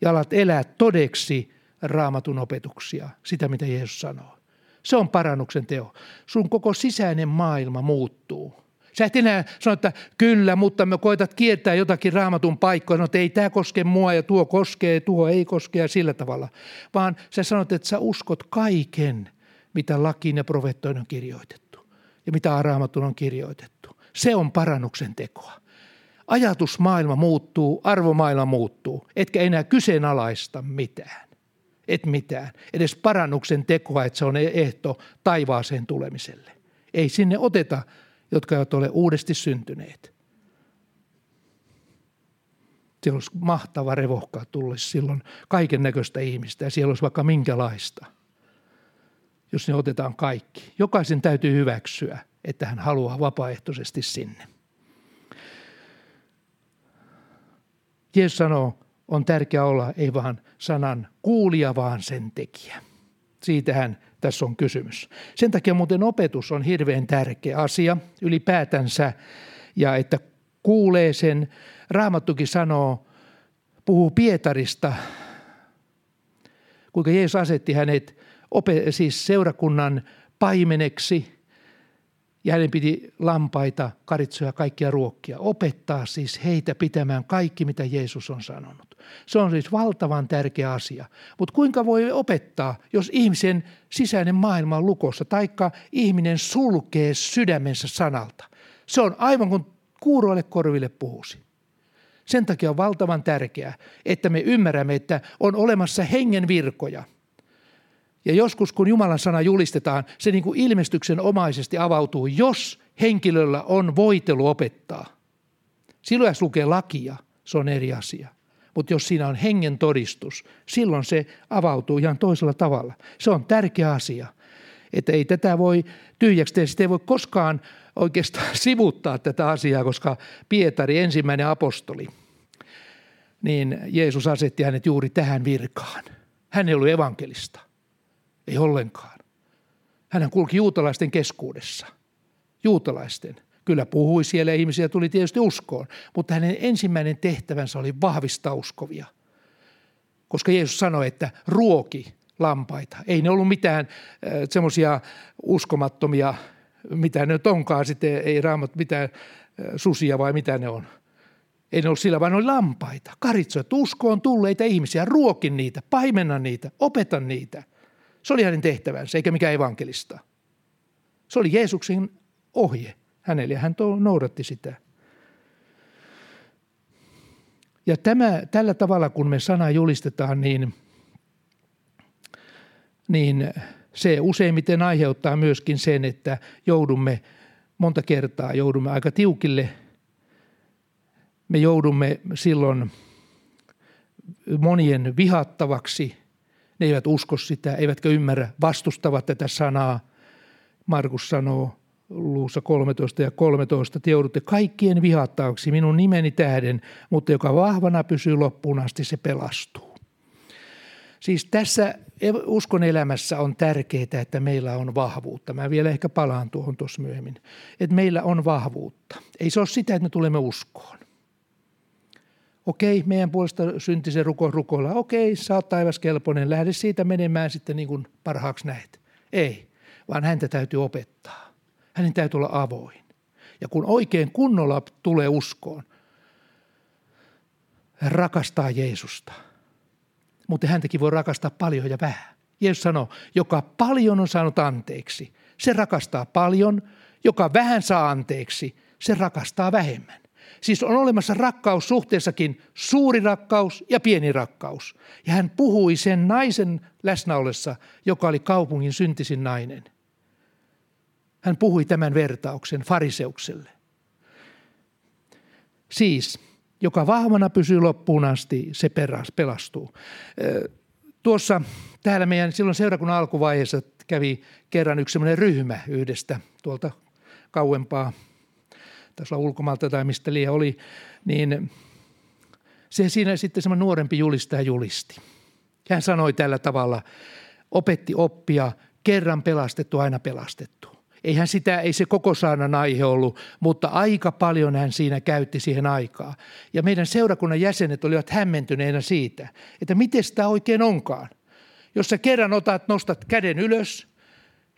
ja alat elää todeksi raamatun opetuksia, sitä mitä Jeesus sanoo. Se on parannuksen teo. Sun koko sisäinen maailma muuttuu. Sä et enää sano, että kyllä, mutta me koetat kiertää jotakin raamatun paikkoja. No, että ei tämä koske mua ja tuo koskee, tuo ei koske ja sillä tavalla. Vaan sä sanot, että sä uskot kaiken, mitä lakiin ja profettoin on kirjoitettu. Ja mitä raamatun on kirjoitettu. Se on parannuksen tekoa. Ajatusmaailma muuttuu, arvomaailma muuttuu, etkä enää kyseenalaista mitään. Et mitään. Edes parannuksen tekoa, että se on ehto taivaaseen tulemiselle. Ei sinne oteta jotka eivät ole uudesti syntyneet. Siellä olisi mahtava revohkaa tulla silloin kaiken näköistä ihmistä ja siellä olisi vaikka minkälaista, jos ne otetaan kaikki. Jokaisen täytyy hyväksyä, että hän haluaa vapaaehtoisesti sinne. Jeesus sanoo, on tärkeää olla ei vaan sanan kuulija, vaan sen tekijä. Siitähän tässä on kysymys. Sen takia muuten opetus on hirveän tärkeä asia ylipäätänsä ja että kuulee sen. Raamattukin sanoo, puhuu Pietarista, kuinka Jeesus asetti hänet siis seurakunnan paimeneksi ja hänen piti lampaita, karitsoja, kaikkia ruokkia. Opettaa siis heitä pitämään kaikki, mitä Jeesus on sanonut. Se on siis valtavan tärkeä asia. Mutta kuinka voi opettaa, jos ihmisen sisäinen maailma on lukossa, taikka ihminen sulkee sydämensä sanalta? Se on aivan kuin kuuroille korville puhusi. Sen takia on valtavan tärkeää, että me ymmärrämme, että on olemassa hengen virkoja – ja joskus kun Jumalan sana julistetaan, se niin kuin ilmestyksen omaisesti avautuu, jos henkilöllä on voitelu opettaa. Silloin jos lukee lakia, se on eri asia. Mutta jos siinä on hengen todistus, silloin se avautuu ihan toisella tavalla. Se on tärkeä asia. Että ei tätä voi tyhjäksi tehdä. Sitä ei voi koskaan oikeastaan sivuttaa tätä asiaa, koska Pietari, ensimmäinen apostoli, niin Jeesus asetti hänet juuri tähän virkaan. Hän ei ollut evankelista – ei ollenkaan. Hän kulki juutalaisten keskuudessa. Juutalaisten. Kyllä puhui siellä ihmisiä tuli tietysti uskoon, mutta hänen ensimmäinen tehtävänsä oli vahvistaa uskovia. Koska Jeesus sanoi, että ruoki lampaita. Ei ne ollut mitään äh, semmoisia uskomattomia, mitä ne onkaan sitten, ei raamat mitään äh, susia vai mitä ne on. Ei ne ollut sillä, vaan ne oli lampaita, karitsoja, uskoon tulleita ihmisiä, ruokin niitä, paimenna niitä, opeta niitä. Se oli hänen tehtävänsä, eikä mikä evankelista. Se oli Jeesuksen ohje hänelle ja hän noudatti sitä. Ja tämä, tällä tavalla, kun me sana julistetaan, niin, niin se useimmiten aiheuttaa myöskin sen, että joudumme monta kertaa joudumme aika tiukille. Me joudumme silloin monien vihattavaksi – ne eivät usko sitä, eivätkä ymmärrä, vastustavat tätä sanaa. Markus sanoo luussa 13 ja 13, te joudutte kaikkien vihattavaksi minun nimeni tähden, mutta joka vahvana pysyy loppuun asti, se pelastuu. Siis tässä uskon elämässä on tärkeää, että meillä on vahvuutta. Mä vielä ehkä palaan tuohon tuossa myöhemmin. Että meillä on vahvuutta. Ei se ole sitä, että me tulemme uskoon. Okei, meidän puolesta synti se ruko rukoilla. Okei, sä oot taivaskelpoinen, lähde siitä menemään sitten niin kuin parhaaksi näet. Ei, vaan häntä täytyy opettaa. Hänen täytyy olla avoin. Ja kun oikein kunnolla tulee uskoon, rakastaa Jeesusta. Mutta häntäkin voi rakastaa paljon ja vähän. Jeesus sanoo, joka paljon on saanut anteeksi, se rakastaa paljon. Joka vähän saa anteeksi, se rakastaa vähemmän. Siis on olemassa rakkaus suhteessakin suuri rakkaus ja pieni rakkaus. Ja hän puhui sen naisen läsnäolessa, joka oli kaupungin syntisin nainen. Hän puhui tämän vertauksen fariseukselle. Siis, joka vahvana pysyy loppuun asti, se pelastuu. Tuossa täällä meidän silloin seurakunnan alkuvaiheessa kävi kerran yksi semmoinen ryhmä yhdestä tuolta kauempaa, taisi olla ulkomailta tai mistä liian oli, niin se siinä sitten semmoinen nuorempi julistaja julisti. Hän sanoi tällä tavalla, opetti oppia, kerran pelastettu, aina pelastettu. Eihän sitä, ei se koko saanan aihe ollut, mutta aika paljon hän siinä käytti siihen aikaa. Ja meidän seurakunnan jäsenet olivat hämmentyneenä siitä, että miten sitä oikein onkaan. Jos sä kerran otat, nostat käden ylös,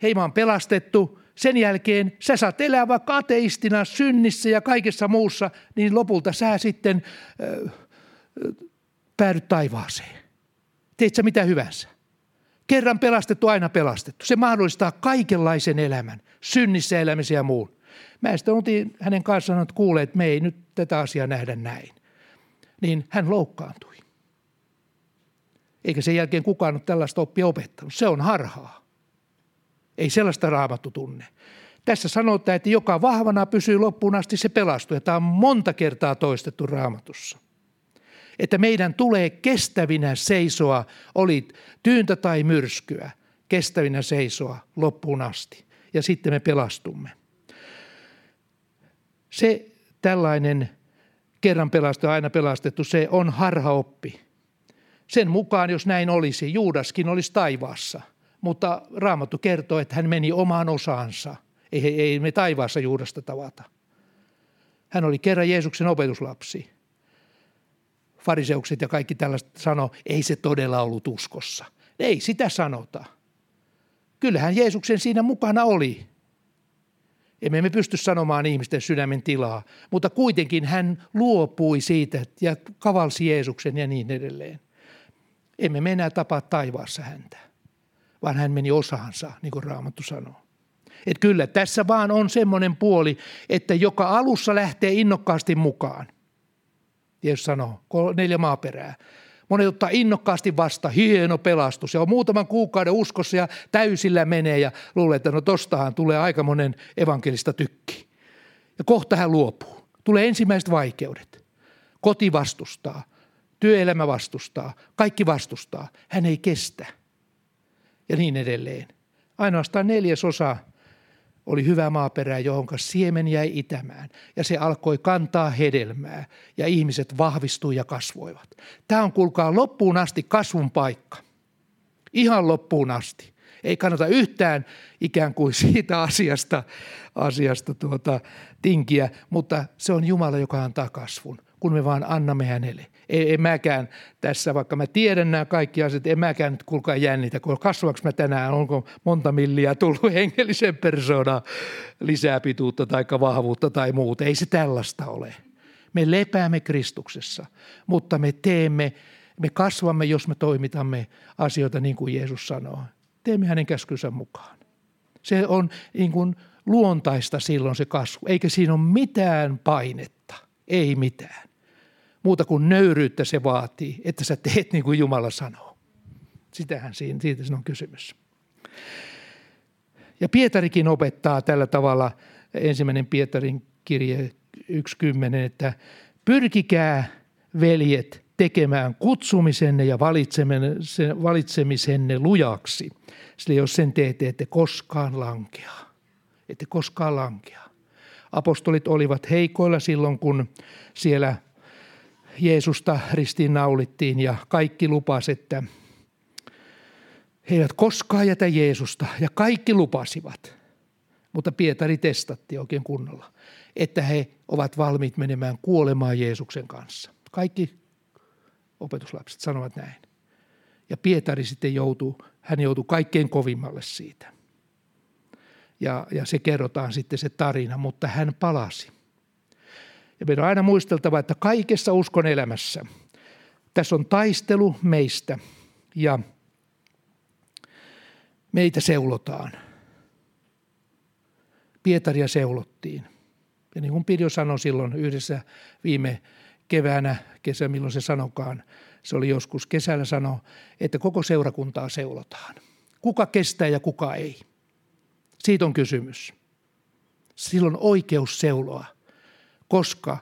hei mä oon pelastettu, sen jälkeen sä saat elää vaikka ateistina synnissä ja kaikessa muussa, niin lopulta sä sitten äh, päädyt taivaaseen. Teet sä mitä hyvänsä. Kerran pelastettu, aina pelastettu. Se mahdollistaa kaikenlaisen elämän, synnissä elämisen ja muun. Mä sitten oltiin hänen kanssaan, että kuule, että me ei nyt tätä asiaa nähdä näin. Niin hän loukkaantui. Eikä sen jälkeen kukaan ole tällaista oppia opettanut. Se on harhaa. Ei sellaista raamattu tunne. Tässä sanotaan, että joka vahvana pysyy loppuun asti, se pelastuu. Ja tämä on monta kertaa toistettu raamatussa että meidän tulee kestävinä seisoa, oli tyyntä tai myrskyä, kestävinä seisoa loppuun asti. Ja sitten me pelastumme. Se tällainen kerran pelastettu, aina pelastettu, se on harhaoppi. Sen mukaan, jos näin olisi, Juudaskin olisi taivaassa. Mutta Raamattu kertoo, että hän meni omaan osaansa. Ei, ei me taivaassa Juudasta tavata. Hän oli kerran Jeesuksen opetuslapsi fariseukset ja kaikki tällaista sano, ei se todella ollut uskossa. Ei sitä sanota. Kyllähän Jeesuksen siinä mukana oli. Emme me pysty sanomaan ihmisten sydämen tilaa, mutta kuitenkin hän luopui siitä ja kavalsi Jeesuksen ja niin edelleen. Emme me enää tapaa taivaassa häntä, vaan hän meni osaansa, niin kuin Raamattu sanoo. Että kyllä tässä vaan on semmoinen puoli, että joka alussa lähtee innokkaasti mukaan, Jeesus sanoo, neljä maaperää. Monet ottaa innokkaasti vasta, hieno pelastus ja on muutaman kuukauden uskossa ja täysillä menee ja luulee, että no tostahan tulee aika monen evankelista tykki. Ja kohta hän luopuu. Tulee ensimmäiset vaikeudet. Koti vastustaa, työelämä vastustaa, kaikki vastustaa. Hän ei kestä. Ja niin edelleen. Ainoastaan neljäsosa oli hyvä maaperä, johon siemen jäi itämään ja se alkoi kantaa hedelmää ja ihmiset vahvistui ja kasvoivat. Tämä on kuulkaa loppuun asti kasvun paikka. Ihan loppuun asti. Ei kannata yhtään ikään kuin siitä asiasta, asiasta tuota, tinkiä, mutta se on Jumala, joka antaa kasvun kun me vaan annamme hänelle. En, en mäkään tässä, vaikka mä tiedän nämä kaikki asiat, en mäkään nyt kuulkaa jännitä, kun kasvaako mä tänään, onko monta milliä tullut hengellisen persoonaan lisää pituutta tai vahvuutta tai muuta. Ei se tällaista ole. Me lepäämme Kristuksessa, mutta me teemme, me kasvamme, jos me toimitamme asioita niin kuin Jeesus sanoo. Teemme hänen käskynsä mukaan. Se on niin kuin luontaista silloin se kasvu, eikä siinä ole mitään painetta, ei mitään. Muuta kuin nöyryyttä se vaatii, että sä teet niin kuin Jumala sanoo. Sitähän siinä, siitä siinä on kysymys. Ja Pietarikin opettaa tällä tavalla, ensimmäinen Pietarin kirje 1.10, että pyrkikää veljet tekemään kutsumisenne ja valitsemisenne lujaksi, sillä jos sen teette, ette koskaan lankea. Ette koskaan lankea. Apostolit olivat heikoilla silloin, kun siellä Jeesusta ristiinnaulittiin ja kaikki lupas, että he eivät koskaan jätä Jeesusta ja kaikki lupasivat. Mutta Pietari testatti oikein kunnolla, että he ovat valmiit menemään kuolemaan Jeesuksen kanssa. Kaikki opetuslapset sanovat näin. Ja Pietari sitten joutuu, hän joutuu kaikkein kovimmalle siitä. Ja, ja se kerrotaan sitten se tarina, mutta hän palasi. Ja meidän on aina muisteltava, että kaikessa uskon elämässä tässä on taistelu meistä ja meitä seulotaan. Pietaria seulottiin. Ja niin kuin Pirjo sanoi silloin yhdessä viime keväänä, kesä milloin se sanokaan, se oli joskus kesällä sano, että koko seurakuntaa seulotaan. Kuka kestää ja kuka ei. Siitä on kysymys. Silloin oikeus seuloa koska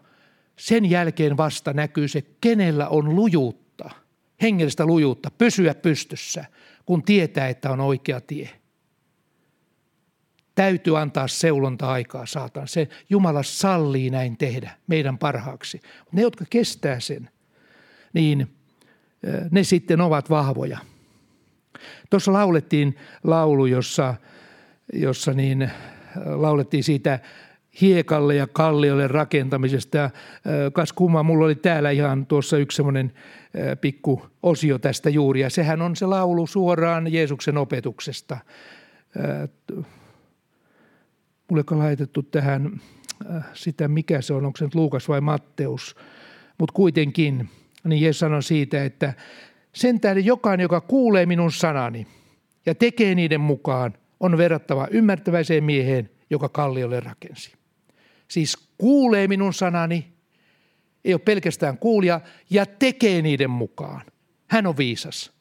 sen jälkeen vasta näkyy se, kenellä on lujuutta, hengellistä lujuutta, pysyä pystyssä, kun tietää, että on oikea tie. Täytyy antaa seulonta-aikaa, saatan. Se Jumala sallii näin tehdä meidän parhaaksi. Ne, jotka kestää sen, niin ne sitten ovat vahvoja. Tuossa laulettiin laulu, jossa, jossa niin laulettiin siitä hiekalle ja kalliolle rakentamisesta. Ja kas kumma, mulla oli täällä ihan tuossa yksi semmoinen pikku osio tästä juuri. Ja sehän on se laulu suoraan Jeesuksen opetuksesta. Mulle on laitettu tähän sitä, mikä se on, onko se nyt Luukas vai Matteus. Mutta kuitenkin, niin Jeesus sanoi siitä, että sen tähden jokainen, joka kuulee minun sanani ja tekee niiden mukaan, on verrattava ymmärtäväiseen mieheen, joka kalliolle rakensi. Siis kuulee minun sanani, ei ole pelkästään kuulija, ja tekee niiden mukaan. Hän on viisas.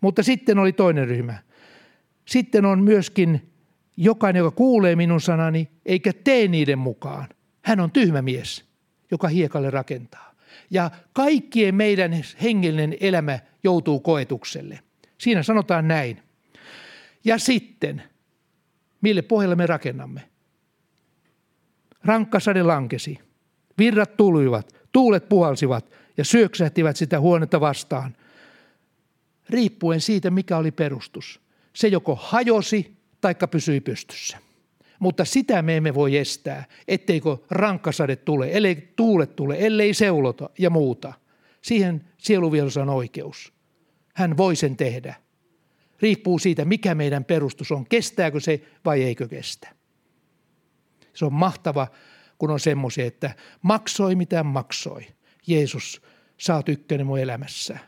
Mutta sitten oli toinen ryhmä. Sitten on myöskin jokainen, joka kuulee minun sanani, eikä tee niiden mukaan. Hän on tyhmä mies, joka hiekalle rakentaa. Ja kaikkien meidän hengellinen elämä joutuu koetukselle. Siinä sanotaan näin. Ja sitten, mille pohjalle me rakennamme? Rankka sade lankesi. Virrat tulivat, tuulet puhalsivat ja syöksähtivät sitä huonetta vastaan. Riippuen siitä, mikä oli perustus. Se joko hajosi taikka pysyi pystyssä. Mutta sitä me emme voi estää, etteikö rankkasade tule, ellei tuulet tule, ellei seulota ja muuta. Siihen sieluvielussa on oikeus. Hän voi sen tehdä. Riippuu siitä, mikä meidän perustus on, kestääkö se vai eikö kestä. Se on mahtava, kun on semmoisia, että maksoi mitä maksoi. Jeesus, sä oot ykkönen mun elämässä.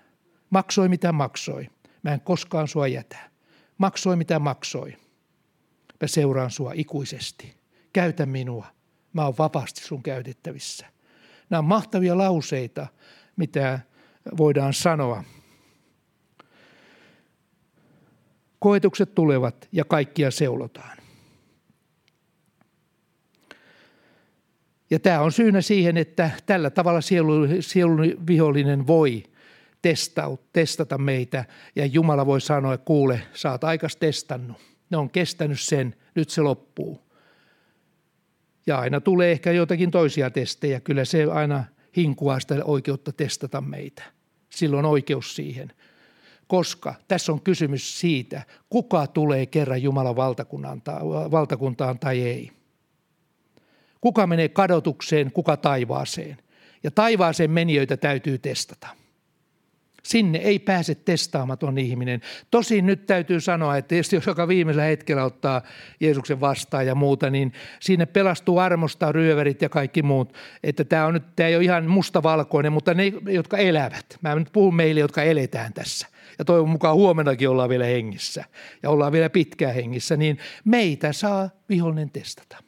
Maksoi mitä maksoi. Mä en koskaan sua jätä. Maksoi mitä maksoi. Mä seuraan sua ikuisesti. Käytä minua. Mä oon vapaasti sun käytettävissä. Nämä on mahtavia lauseita, mitä voidaan sanoa. Koetukset tulevat ja kaikkia seulotaan. Ja tämä on syynä siihen, että tällä tavalla sielun, sielun vihollinen voi testata meitä ja Jumala voi sanoa, että kuule, sä oot aikas testannut. Ne on kestänyt sen, nyt se loppuu. Ja aina tulee ehkä jotakin toisia testejä. Kyllä se aina hinkuaa sitä oikeutta testata meitä. Silloin on oikeus siihen. Koska tässä on kysymys siitä, kuka tulee kerran Jumalan valtakuntaan tai ei. Kuka menee kadotukseen, kuka taivaaseen. Ja taivaaseen menijöitä täytyy testata. Sinne ei pääse testaamaton ihminen. Tosin nyt täytyy sanoa, että jos joka viimeisellä hetkellä ottaa Jeesuksen vastaan ja muuta, niin sinne pelastuu armosta ryöverit ja kaikki muut. Että tämä, on nyt, tämä ei ole ihan mustavalkoinen, mutta ne, jotka elävät. Mä nyt puhun meille, jotka eletään tässä. Ja toivon mukaan huomenakin ollaan vielä hengissä ja ollaan vielä pitkään hengissä, niin meitä saa vihollinen testata.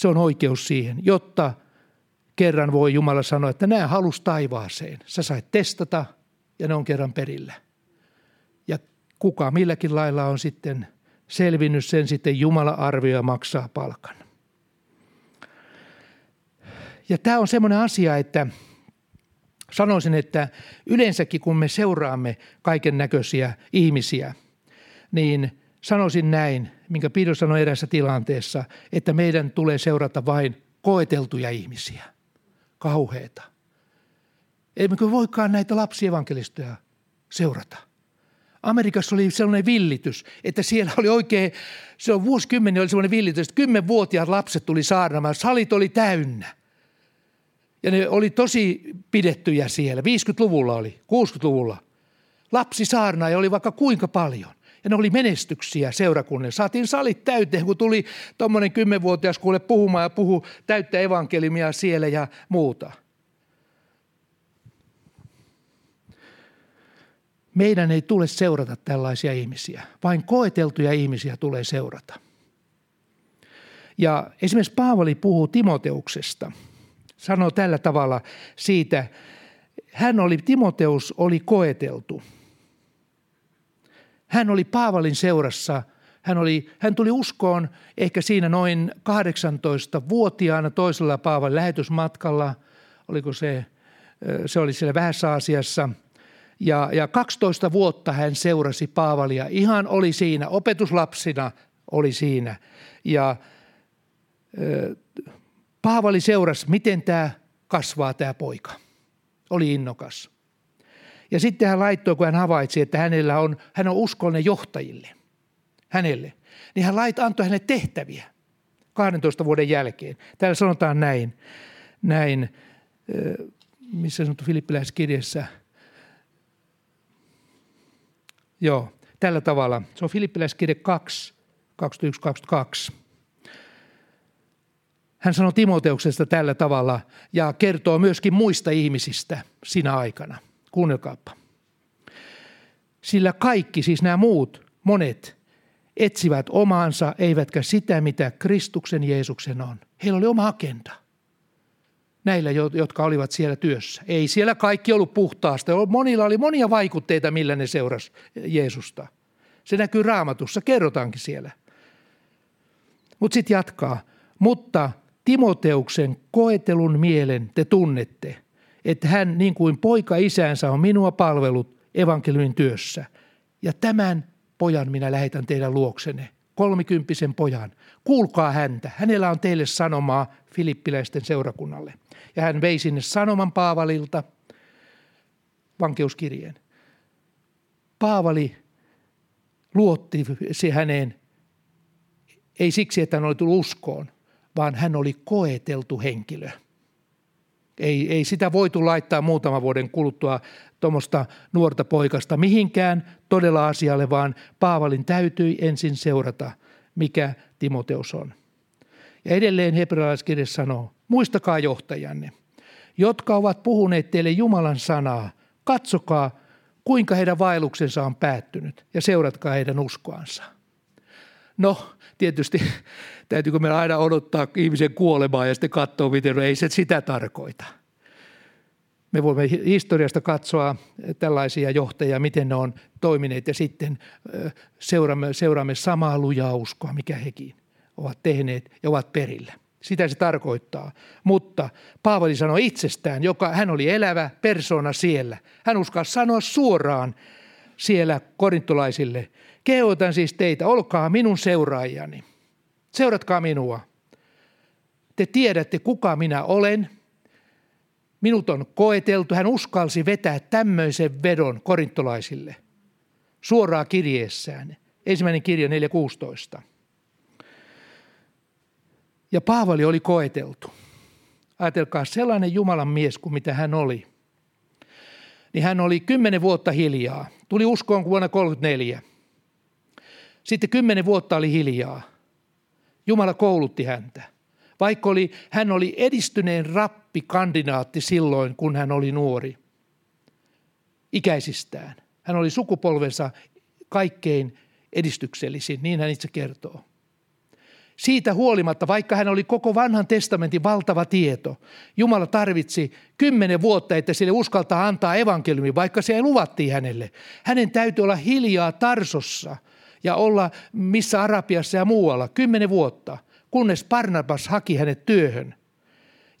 Se on oikeus siihen, jotta kerran voi Jumala sanoa, että nämä halus taivaaseen. Sä sait testata ja ne on kerran perillä. Ja kuka milläkin lailla on sitten selvinnyt sen sitten Jumala arvioi ja maksaa palkan. Ja tämä on semmoinen asia, että sanoisin, että yleensäkin kun me seuraamme kaiken näköisiä ihmisiä, niin sanoisin näin, minkä Pido sanoi erässä tilanteessa, että meidän tulee seurata vain koeteltuja ihmisiä. Kauheeta. Emmekö voikaan näitä lapsievankelistoja seurata? Amerikassa oli sellainen villitys, että siellä oli oikein, se on vuosikymmeni oli sellainen villitys, että kymmenvuotiaat lapset tuli saarnamaan, salit oli täynnä. Ja ne oli tosi pidettyjä siellä, 50-luvulla oli, 60-luvulla. Lapsi saarnaaja oli vaikka kuinka paljon. Ja ne oli menestyksiä seurakunnille. Saatiin salit täyteen, kun tuli tuommoinen kymmenvuotias kuule puhumaan ja puhu täyttä evankelimia siellä ja muuta. Meidän ei tule seurata tällaisia ihmisiä. Vain koeteltuja ihmisiä tulee seurata. Ja esimerkiksi Paavali puhuu Timoteuksesta. Sanoo tällä tavalla siitä, hän oli, Timoteus oli koeteltu – hän oli Paavalin seurassa. Hän, oli, hän tuli uskoon ehkä siinä noin 18-vuotiaana toisella Paavalin lähetysmatkalla. Oliko se, se oli siellä Vähässä asiassa. Ja, ja 12 vuotta hän seurasi Paavalia. Ihan oli siinä, opetuslapsina oli siinä. Ja Paavali seurasi, miten tämä kasvaa tämä poika. Oli innokas. Ja sitten hän laittoi, kun hän havaitsi, että hänellä on, hän on uskollinen johtajille, hänelle, niin hän lait, antoi hänelle tehtäviä 12 vuoden jälkeen. Täällä sanotaan näin, näin missä sanottu Filippiläiskirjassa, joo, tällä tavalla. Se on Filippiläiskirja 2, 21-22. Hän sanoi Timoteuksesta tällä tavalla ja kertoo myöskin muista ihmisistä sinä aikana. Kuunnelkaapa. Sillä kaikki, siis nämä muut, monet, etsivät omaansa, eivätkä sitä, mitä Kristuksen Jeesuksen on. Heillä oli oma agenda. Näillä, jotka olivat siellä työssä. Ei siellä kaikki ollut puhtaasta. Monilla oli monia vaikutteita, millä ne seurasi Jeesusta. Se näkyy raamatussa, kerrotaankin siellä. Mutta sitten jatkaa. Mutta Timoteuksen koetelun mielen te tunnette, että hän niin kuin poika isänsä on minua palvelut evankeliumin työssä. Ja tämän pojan minä lähetän teidän luoksenne, kolmikymppisen pojan. Kuulkaa häntä, hänellä on teille sanomaa filippiläisten seurakunnalle. Ja hän vei sinne sanoman Paavalilta vankeuskirjeen. Paavali luotti se häneen, ei siksi, että hän oli tullut uskoon, vaan hän oli koeteltu henkilö. Ei, ei sitä voitu laittaa muutaman vuoden kuluttua tuommoista nuorta poikasta mihinkään todella asialle, vaan Paavalin täytyi ensin seurata, mikä Timoteus on. Ja edelleen hebrealaiskirja sanoo, muistakaa johtajanne, jotka ovat puhuneet teille Jumalan sanaa, katsokaa, kuinka heidän vaelluksensa on päättynyt ja seuratkaa heidän uskoansa. No, tietysti täytyykö meillä aina odottaa ihmisen kuolemaa ja sitten katsoa, miten no ei se sitä tarkoita. Me voimme historiasta katsoa tällaisia johtajia, miten ne on toimineet ja sitten seuraamme, seuraamme samaa lujaa uskoa, mikä hekin ovat tehneet ja ovat perillä. Sitä se tarkoittaa. Mutta Paavali sanoi itsestään, joka hän oli elävä persona siellä. Hän uskaa sanoa suoraan siellä korintolaisille, kehotan siis teitä, olkaa minun seuraajani. Seuratkaa minua. Te tiedätte, kuka minä olen. Minut on koeteltu. Hän uskalsi vetää tämmöisen vedon korintolaisille suoraan kirjeessään. Ensimmäinen kirja 4.16. Ja Paavali oli koeteltu. Ajatelkaa, sellainen Jumalan mies kuin mitä hän oli. Niin hän oli kymmenen vuotta hiljaa. Tuli uskoon vuonna 34. Sitten kymmenen vuotta oli hiljaa. Jumala koulutti häntä. Vaikka oli, hän oli edistyneen rappikandidaatti silloin, kun hän oli nuori. Ikäisistään. Hän oli sukupolvensa kaikkein edistyksellisin, niin hän itse kertoo. Siitä huolimatta, vaikka hän oli koko vanhan testamentin valtava tieto, Jumala tarvitsi kymmenen vuotta, että sille uskaltaa antaa evankeliumi, vaikka se ei luvattiin hänelle. Hänen täytyy olla hiljaa Tarsossa ja olla missä Arabiassa ja muualla kymmenen vuotta, kunnes Barnabas haki hänet työhön.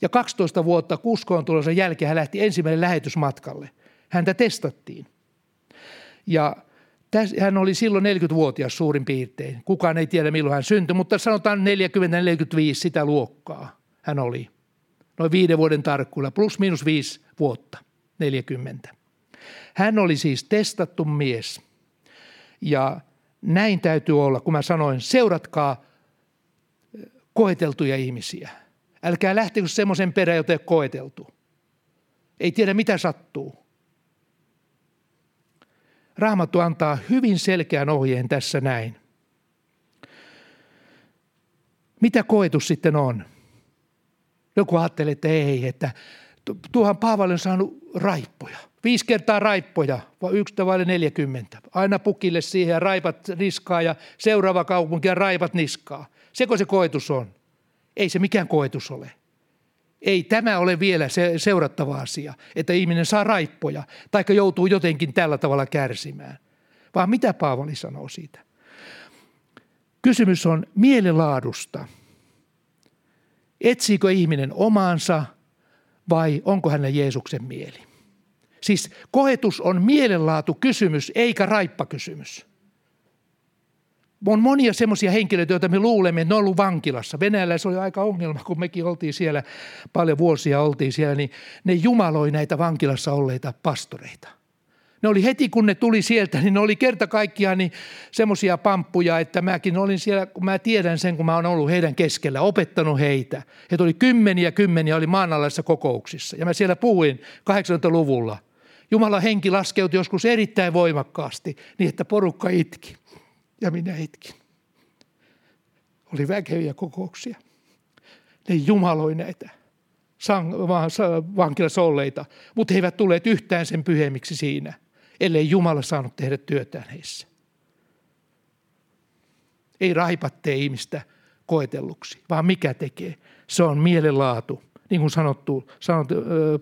Ja 12 vuotta kuskoon tulonsa jälkeen hän lähti ensimmäinen lähetysmatkalle. Häntä testattiin. Ja hän oli silloin 40-vuotias suurin piirtein. Kukaan ei tiedä milloin hän syntyi, mutta sanotaan 40-45 sitä luokkaa hän oli. Noin viiden vuoden tarkkuudella, plus miinus viisi vuotta, 40. Hän oli siis testattu mies. Ja näin täytyy olla, kun mä sanoin, seuratkaa koeteltuja ihmisiä. Älkää lähtekö semmoisen perään, jota ei ole koeteltu. Ei tiedä, mitä sattuu. Raamattu antaa hyvin selkeän ohjeen tässä näin. Mitä koetus sitten on? Joku ajattelee, että ei, että tuohan Paavali on saanut raippoja. Viisi kertaa raippoja, vai yksi tavalle 40. Aina pukille siihen ja raipat niskaa ja seuraava kaupunki ja raipat niskaa. Seko se koetus on? Ei se mikään koetus ole. Ei tämä ole vielä se seurattava asia, että ihminen saa raippoja tai joutuu jotenkin tällä tavalla kärsimään. Vaan mitä Paavali sanoo siitä? Kysymys on mielenlaadusta. Etsiikö ihminen omaansa vai onko hänellä Jeesuksen mieli? Siis koetus on mielenlaatu kysymys eikä raippakysymys. On monia semmoisia henkilöitä, joita me luulemme, että ne on ollut vankilassa. Venäjällä se oli aika ongelma, kun mekin oltiin siellä, paljon vuosia oltiin siellä, niin ne jumaloi näitä vankilassa olleita pastoreita. Ne oli heti, kun ne tuli sieltä, niin ne oli kerta kaikkiaan niin semmoisia pamppuja, että mäkin olin siellä, kun mä tiedän sen, kun mä oon ollut heidän keskellä, opettanut heitä. He tuli kymmeniä kymmeniä, oli maanalaisissa kokouksissa. Ja mä siellä puhuin 80-luvulla. Jumalan henki laskeutui joskus erittäin voimakkaasti, niin että porukka itki. Ja minä itkin. Oli väkeviä kokouksia. Ne jumaloi näitä vankilassa olleita, mutta he eivät tulleet yhtään sen pyhemmiksi siinä – ellei Jumala saanut tehdä työtään heissä. Ei raipatte ihmistä koetelluksi, vaan mikä tekee. Se on mielenlaatu, niin kuin sanottu, sanottu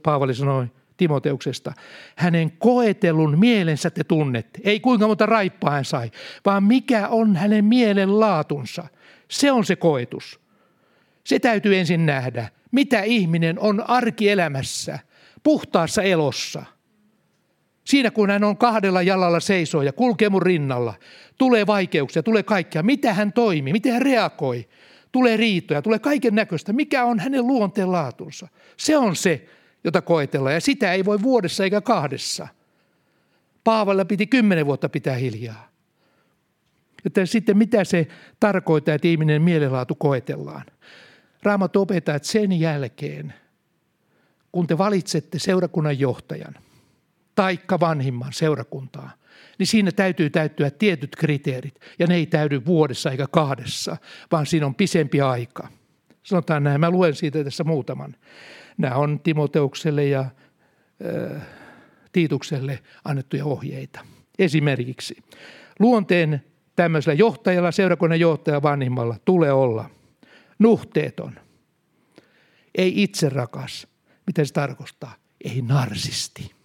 Paavali sanoi Timoteuksesta. Hänen koetellun mielensä te tunnette. Ei kuinka monta raippaa hän sai, vaan mikä on hänen mielenlaatunsa. Se on se koetus. Se täytyy ensin nähdä, mitä ihminen on arkielämässä, puhtaassa elossa – Siinä kun hän on kahdella jalalla seisoo ja kulkee mun rinnalla, tulee vaikeuksia, tulee kaikkea. Mitä hän toimii, miten hän reagoi, tulee riitoja, tulee kaiken näköistä. Mikä on hänen luonteen laatunsa? Se on se, jota koetellaan ja sitä ei voi vuodessa eikä kahdessa. Paavalla piti kymmenen vuotta pitää hiljaa. Että sitten mitä se tarkoittaa, että ihminen mielenlaatu koetellaan. Raamattu opettaa, että sen jälkeen, kun te valitsette seurakunnan johtajan – taikka vanhimman seurakuntaa, niin siinä täytyy täyttyä tietyt kriteerit. Ja ne ei täydy vuodessa eikä kahdessa, vaan siinä on pisempi aika. Sanotaan näin, mä luen siitä tässä muutaman. Nämä on Timoteukselle ja äh, Tiitukselle annettuja ohjeita. Esimerkiksi luonteen tämmöisellä johtajalla, seurakunnan johtaja vanhimmalla tulee olla nuhteeton, ei itse rakas. Mitä se tarkoittaa? Ei narsisti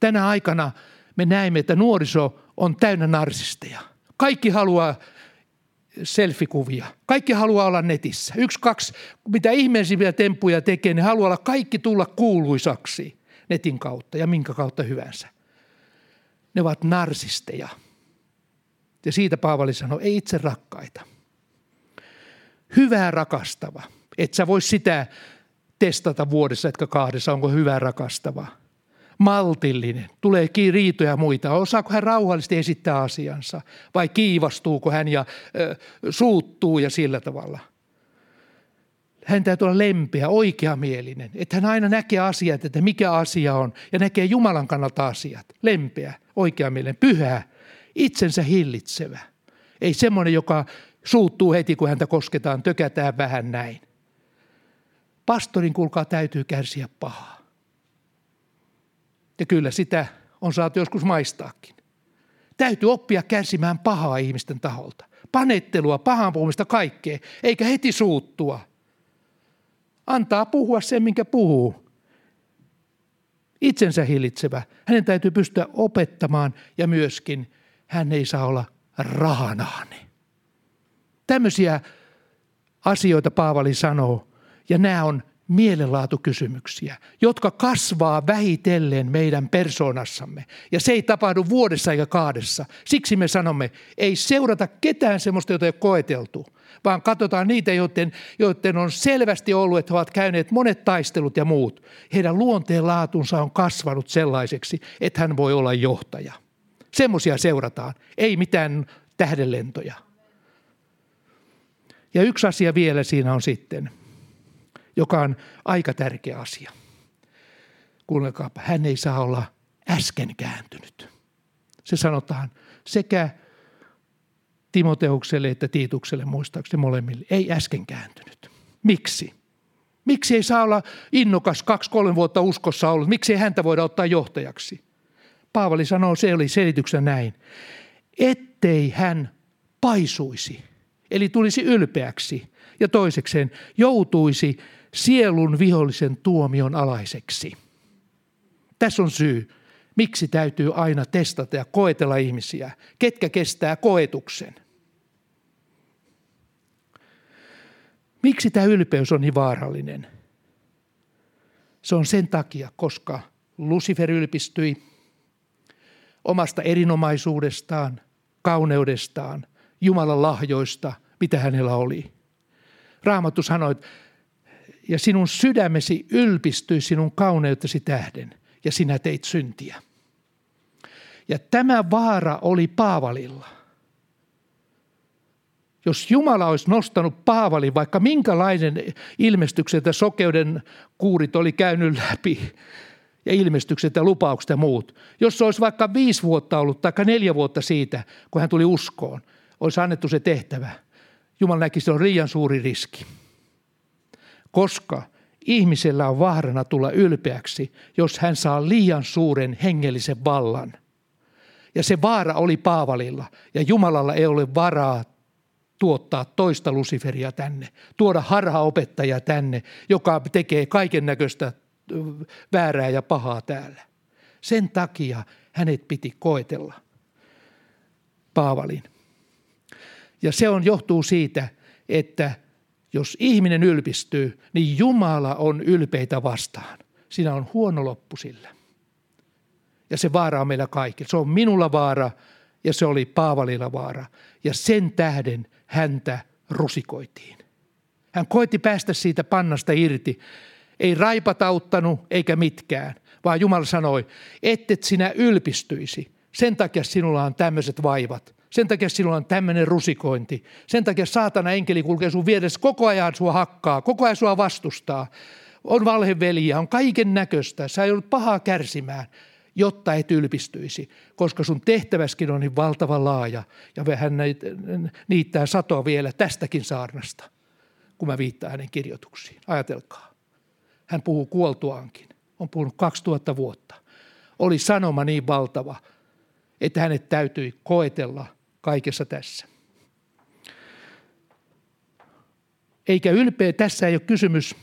tänä aikana me näemme, että nuoriso on täynnä narsisteja. Kaikki haluaa selfikuvia. Kaikki haluaa olla netissä. Yksi, kaksi, mitä ihmeellisimpiä temppuja tekee, ne haluaa olla kaikki tulla kuuluisaksi netin kautta ja minkä kautta hyvänsä. Ne ovat narsisteja. Ja siitä Paavali sanoi, ei itse rakkaita. Hyvää rakastava. Et sä voi sitä testata vuodessa, etkä kahdessa, onko hyvää rakastava – maltillinen, tulee riitoja ja muita. Osaako hän rauhallisesti esittää asiansa vai kiivastuuko hän ja ö, suuttuu ja sillä tavalla. Hän täytyy olla lempeä, oikeamielinen, että hän aina näkee asiat, että mikä asia on ja näkee Jumalan kannalta asiat. Lempeä, oikeamielinen, pyhä, itsensä hillitsevä. Ei semmoinen, joka suuttuu heti, kun häntä kosketaan, tökätään vähän näin. Pastorin, kuulkaa, täytyy kärsiä pahaa. Ja kyllä sitä on saatu joskus maistaakin. Täytyy oppia kärsimään pahaa ihmisten taholta. Panettelua, pahan puhumista, kaikkea, eikä heti suuttua. Antaa puhua sen, minkä puhuu. Itsensä hillitsevä. Hänen täytyy pystyä opettamaan ja myöskin hän ei saa olla rahanaani. Tämmöisiä asioita Paavali sanoo, ja nämä on mielenlaatukysymyksiä, jotka kasvaa vähitellen meidän persoonassamme. Ja se ei tapahdu vuodessa eikä kahdessa. Siksi me sanomme, ei seurata ketään sellaista, jota ei ole koeteltu, vaan katsotaan niitä, joiden, joiden on selvästi ollut, että he ovat käyneet monet taistelut ja muut. Heidän luonteen laatunsa on kasvanut sellaiseksi, että hän voi olla johtaja. Semmoisia seurataan, ei mitään tähdenlentoja. Ja yksi asia vielä siinä on sitten – joka on aika tärkeä asia. Kuunnelkaa, hän ei saa olla äsken kääntynyt. Se sanotaan sekä Timoteukselle että Tiitukselle muistaakseni molemmille. Ei äsken kääntynyt. Miksi? Miksi ei saa olla innokas kaksi-kolme vuotta uskossa ollut? Miksi ei häntä voida ottaa johtajaksi? Paavali sanoo, se oli selityksen näin, ettei hän paisuisi, eli tulisi ylpeäksi ja toisekseen joutuisi sielun vihollisen tuomion alaiseksi. Tässä on syy, miksi täytyy aina testata ja koetella ihmisiä, ketkä kestää koetuksen. Miksi tämä ylpeys on niin vaarallinen? Se on sen takia, koska Lucifer ylpistyi omasta erinomaisuudestaan, kauneudestaan, Jumalan lahjoista, mitä hänellä oli. Raamattu sanoi, että ja sinun sydämesi ylpistyi sinun kauneuttesi tähden, ja sinä teit syntiä. Ja tämä vaara oli Paavalilla. Jos Jumala olisi nostanut Paavalin, vaikka minkälainen ilmestyksen ja sokeuden kuurit oli käynyt läpi, ja ilmestykset ja lupaukset ja muut. Jos se olisi vaikka viisi vuotta ollut tai neljä vuotta siitä, kun hän tuli uskoon, olisi annettu se tehtävä. Jumala näki, se on liian suuri riski. Koska ihmisellä on vaarana tulla ylpeäksi, jos hän saa liian suuren hengellisen vallan. Ja se vaara oli Paavalilla, ja Jumalalla ei ole varaa tuottaa toista Luciferia tänne, tuoda harhaopettajaa tänne, joka tekee kaiken näköistä väärää ja pahaa täällä. Sen takia hänet piti koetella, Paavalin. Ja se on johtuu siitä, että jos ihminen ylpistyy, niin Jumala on ylpeitä vastaan. Siinä on huono loppu sillä. Ja se vaara on meillä kaikilla. Se on minulla vaara ja se oli Paavalilla vaara. Ja sen tähden häntä rusikoitiin. Hän koitti päästä siitä pannasta irti. Ei raipatauttanut eikä mitkään, vaan Jumala sanoi, ettet sinä ylpistyisi. Sen takia sinulla on tämmöiset vaivat. Sen takia sinulla on tämmöinen rusikointi. Sen takia saatana enkeli kulkee sun vieressä, koko ajan sua hakkaa, koko ajan sua vastustaa. On valheveliä, on kaiken näköistä. Sä joudut pahaa kärsimään, jotta et ylpistyisi, koska sun tehtäväskin on niin valtava laaja. Ja hän niittää satoa vielä tästäkin saarnasta, kun mä viittaan hänen kirjoituksiin. Ajatelkaa. Hän puhuu kuoltuaankin. On puhunut 2000 vuotta. Oli sanoma niin valtava, että hänet täytyi koetella kaikessa tässä. Eikä ylpeä, tässä ei ole kysymys,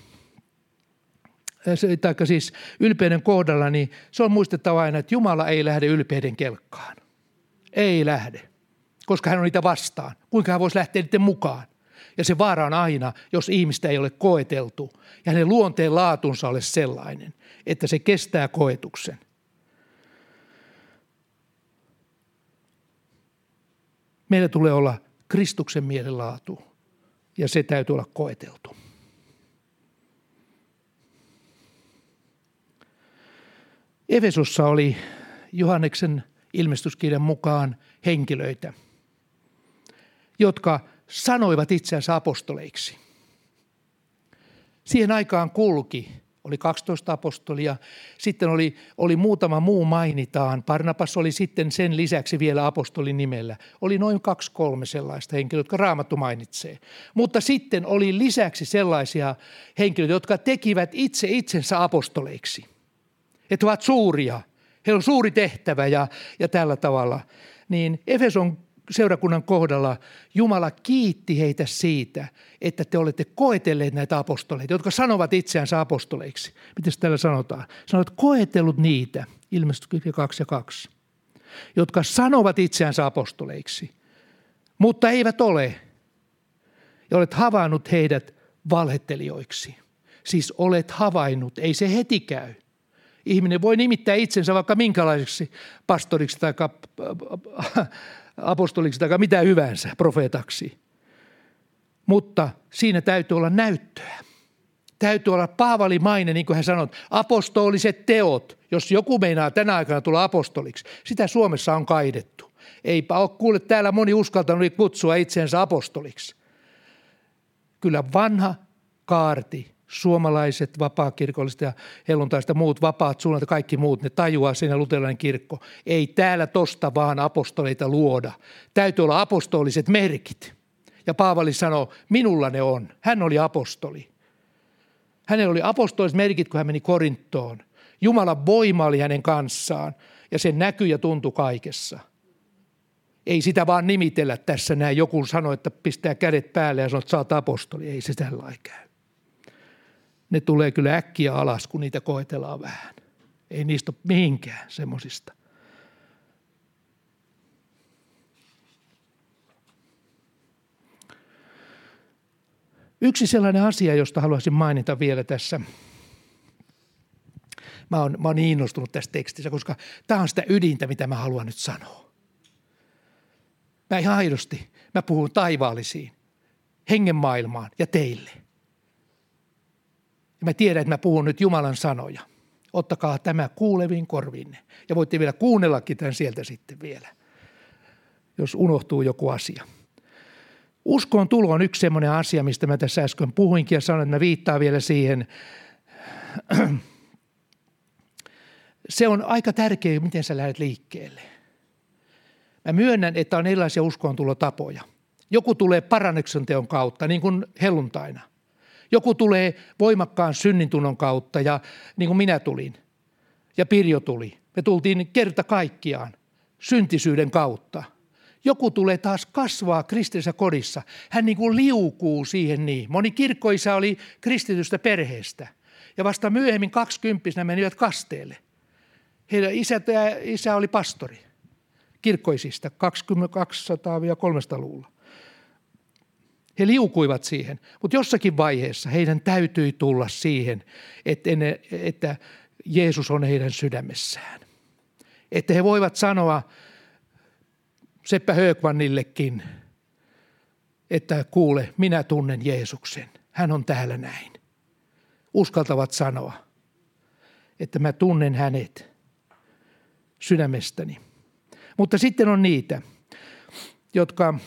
äh, tai siis ylpeyden kohdalla, niin se on muistettava aina, että Jumala ei lähde ylpeyden kelkkaan. Ei lähde, koska hän on niitä vastaan. Kuinka hän voisi lähteä niiden mukaan? Ja se vaara on aina, jos ihmistä ei ole koeteltu ja hänen luonteen laatunsa ole sellainen, että se kestää koetuksen. Meillä tulee olla Kristuksen mielenlaatu ja se täytyy olla koeteltu. Efesossa oli Johanneksen ilmestyskirjan mukaan henkilöitä, jotka sanoivat itseänsä apostoleiksi. Siihen aikaan kulki, oli 12 apostolia, sitten oli, oli muutama muu mainitaan. Parnapas oli sitten sen lisäksi vielä apostolin nimellä. Oli noin kaksi kolme sellaista henkilöä, jotka Raamattu mainitsee. Mutta sitten oli lisäksi sellaisia henkilöitä, jotka tekivät itse itsensä apostoleiksi. Että ovat suuria, heillä on suuri tehtävä ja, ja tällä tavalla. Niin Efeson seurakunnan kohdalla Jumala kiitti heitä siitä, että te olette koetelleet näitä apostoleita, jotka sanovat itseänsä apostoleiksi. Miten täällä sanotaan? Sanoit koetellut niitä, ilmestyskirja 2 ja 2, jotka sanovat itseänsä apostoleiksi, mutta eivät ole. Ja olet havainnut heidät valhettelijoiksi. Siis olet havainnut, ei se heti käy. Ihminen voi nimittää itsensä vaikka minkälaiseksi pastoriksi tai apostoliksi tai mitä hyvänsä, profeetaksi. Mutta siinä täytyy olla näyttöä. Täytyy olla paavalimainen, niin kuin hän sanoi, apostoliset teot. Jos joku meinaa tänä aikana tulla apostoliksi, sitä Suomessa on kaidettu. Eipä ole kuule täällä moni uskaltanut kutsua itseensä apostoliksi. Kyllä vanha kaarti suomalaiset vapaakirkolliset ja helluntaista muut vapaat suunnat kaikki muut, ne tajuaa siinä luterilainen kirkko. Ei täällä tosta vaan apostoleita luoda. Täytyy olla apostoliset merkit. Ja Paavali sanoo, minulla ne on. Hän oli apostoli. Hänellä oli apostoliset merkit, kun hän meni Korinttoon. Jumalan voima oli hänen kanssaan ja se näkyi ja tuntui kaikessa. Ei sitä vaan nimitellä tässä näin. Joku sanoi, että pistää kädet päälle ja sanoo, että sä apostoli. Ei se tällä käy ne tulee kyllä äkkiä alas, kun niitä koetellaan vähän. Ei niistä ole mihinkään semmoisista. Yksi sellainen asia, josta haluaisin mainita vielä tässä, Mä oon, mä oon niin innostunut tästä tekstistä, koska tämä on sitä ydintä, mitä mä haluan nyt sanoa. Mä ihan aidosti, mä puhun taivaallisiin, hengen maailmaan ja teille. Mä tiedän, että mä puhun nyt Jumalan sanoja. Ottakaa tämä kuuleviin korvinne. Ja voitte vielä kuunnellakin tämän sieltä sitten vielä, jos unohtuu joku asia. Uskon tulo on yksi semmoinen asia, mistä mä tässä äsken puhuinkin ja sanoin, että mä viittaan vielä siihen. Se on aika tärkeä, miten sä lähdet liikkeelle. Mä myönnän, että on erilaisia uskontulotapoja. Joku tulee paranneksen teon kautta, niin kuin helluntaina. Joku tulee voimakkaan synnintunnon kautta, ja niin kuin minä tulin. Ja Pirjo tuli. Me tultiin kerta kaikkiaan syntisyyden kautta. Joku tulee taas kasvaa kristillisessä kodissa. Hän niin kuin liukuu siihen niin. Moni kirkkoisa oli kristitystä perheestä. Ja vasta myöhemmin kaksikymppisenä menivät kasteelle. Heidän isä, isä oli pastori kirkkoisista 200-300-luvulla. He liukuivat siihen, mutta jossakin vaiheessa heidän täytyi tulla siihen, että, ne, että Jeesus on heidän sydämessään. Että he voivat sanoa Seppä Högmannillekin, että kuule, minä tunnen Jeesuksen. Hän on täällä näin. Uskaltavat sanoa, että mä tunnen hänet sydämestäni. Mutta sitten on niitä, jotka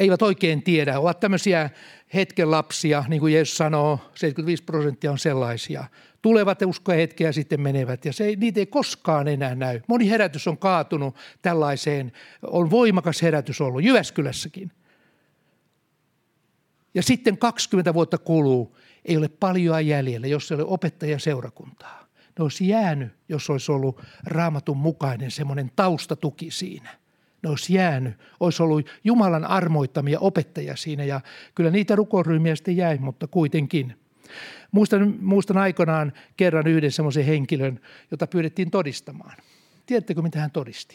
eivät oikein tiedä, ovat tämmöisiä hetken lapsia, niin kuin Jeesus sanoo, 75 prosenttia on sellaisia. Tulevat uskoa hetkeä ja sitten menevät ja se, niitä ei koskaan enää näy. Moni herätys on kaatunut tällaiseen, on voimakas herätys ollut Jyväskylässäkin. Ja sitten 20 vuotta kuluu, ei ole paljon jäljellä, jos ei ole opettaja seurakuntaa. Ne olisi jäänyt, jos olisi ollut raamatun mukainen semmoinen taustatuki siinä ne olisi jäänyt. Olisi ollut Jumalan armoittamia opettajia siinä ja kyllä niitä rukoryhmiä sitten jäi, mutta kuitenkin. Muistan, muistan aikanaan kerran yhden semmoisen henkilön, jota pyydettiin todistamaan. Tiedättekö, mitä hän todisti?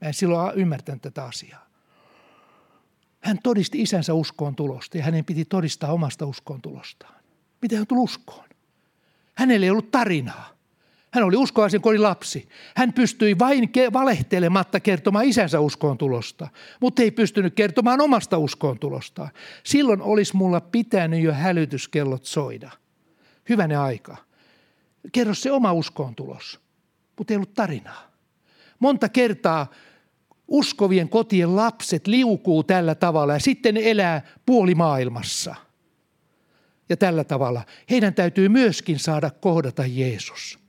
Mä en silloin ymmärtänyt tätä asiaa. Hän todisti isänsä uskoon tulosta ja hänen piti todistaa omasta uskoon tulostaan. Miten hän tuli uskoon? Hänellä ei ollut tarinaa. Hän oli uskovaisen kodin lapsi. Hän pystyi vain valehtelematta kertomaan isänsä uskoon tulosta, mutta ei pystynyt kertomaan omasta uskoon tulostaan. Silloin olisi mulla pitänyt jo hälytyskellot soida. Hyvänen aika. Kerro se oma uskoon tulos, mutta ei ollut tarinaa. Monta kertaa uskovien kotien lapset liukuu tällä tavalla ja sitten elää puolimaailmassa. Ja tällä tavalla heidän täytyy myöskin saada kohdata Jeesus –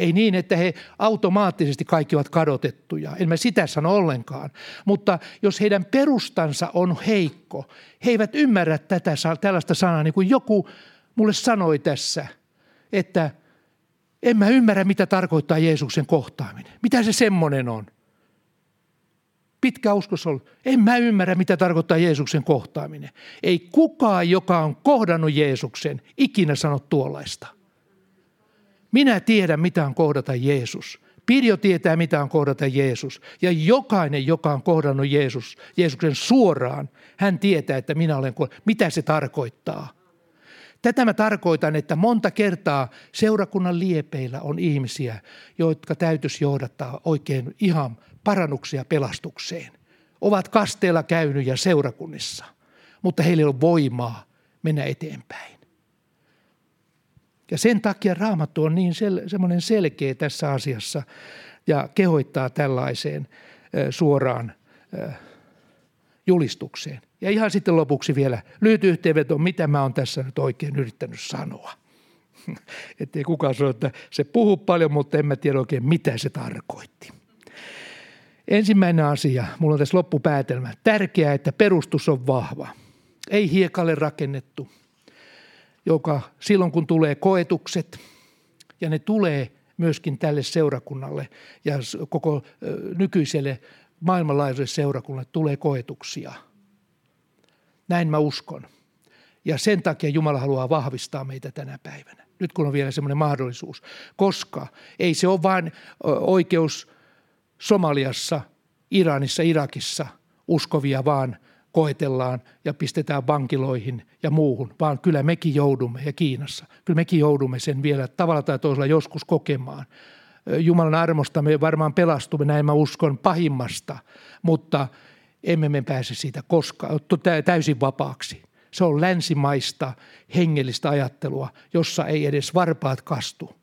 ei niin, että he automaattisesti kaikki ovat kadotettuja. En mä sitä sano ollenkaan. Mutta jos heidän perustansa on heikko, he eivät ymmärrä tätä, tällaista sanaa, niin kuin joku mulle sanoi tässä, että en mä ymmärrä, mitä tarkoittaa Jeesuksen kohtaaminen. Mitä se semmoinen on? Pitkä uskos on, en mä ymmärrä, mitä tarkoittaa Jeesuksen kohtaaminen. Ei kukaan, joka on kohdannut Jeesuksen, ikinä sano tuollaista – minä tiedän, mitä on kohdata Jeesus. Pirjo tietää, mitä on kohdata Jeesus. Ja jokainen, joka on kohdannut Jeesus, Jeesuksen suoraan, hän tietää, että minä olen, mitä se tarkoittaa. Tätä mä tarkoitan, että monta kertaa seurakunnan liepeillä on ihmisiä, jotka täytyisi johdattaa oikein ihan parannuksia pelastukseen. Ovat kasteella käynyt ja seurakunnissa, mutta heillä ei ole voimaa mennä eteenpäin. Ja sen takia raamattu on niin sel, semmoinen selkeä tässä asiassa ja kehoittaa tällaiseen suoraan julistukseen. Ja ihan sitten lopuksi vielä lyhyt yhteenveto, mitä mä oon tässä nyt oikein yrittänyt sanoa. Että ei kukaan sano, että se puhuu paljon, mutta en mä tiedä oikein, mitä se tarkoitti. Ensimmäinen asia, mulla on tässä loppupäätelmä. Tärkeää, että perustus on vahva. Ei hiekalle rakennettu, joka silloin kun tulee koetukset, ja ne tulee myöskin tälle seurakunnalle ja koko nykyiselle maailmanlaajuiselle seurakunnalle tulee koetuksia. Näin mä uskon. Ja sen takia Jumala haluaa vahvistaa meitä tänä päivänä. Nyt kun on vielä semmoinen mahdollisuus. Koska ei se ole vain oikeus Somaliassa, Iranissa, Irakissa uskovia, vaan koetellaan ja pistetään vankiloihin ja muuhun, vaan kyllä mekin joudumme, ja Kiinassa, kyllä mekin joudumme sen vielä tavalla tai toisella joskus kokemaan. Jumalan armosta me varmaan pelastumme, näin mä uskon, pahimmasta, mutta emme me pääse siitä koskaan täysin vapaaksi. Se on länsimaista hengellistä ajattelua, jossa ei edes varpaat kastu,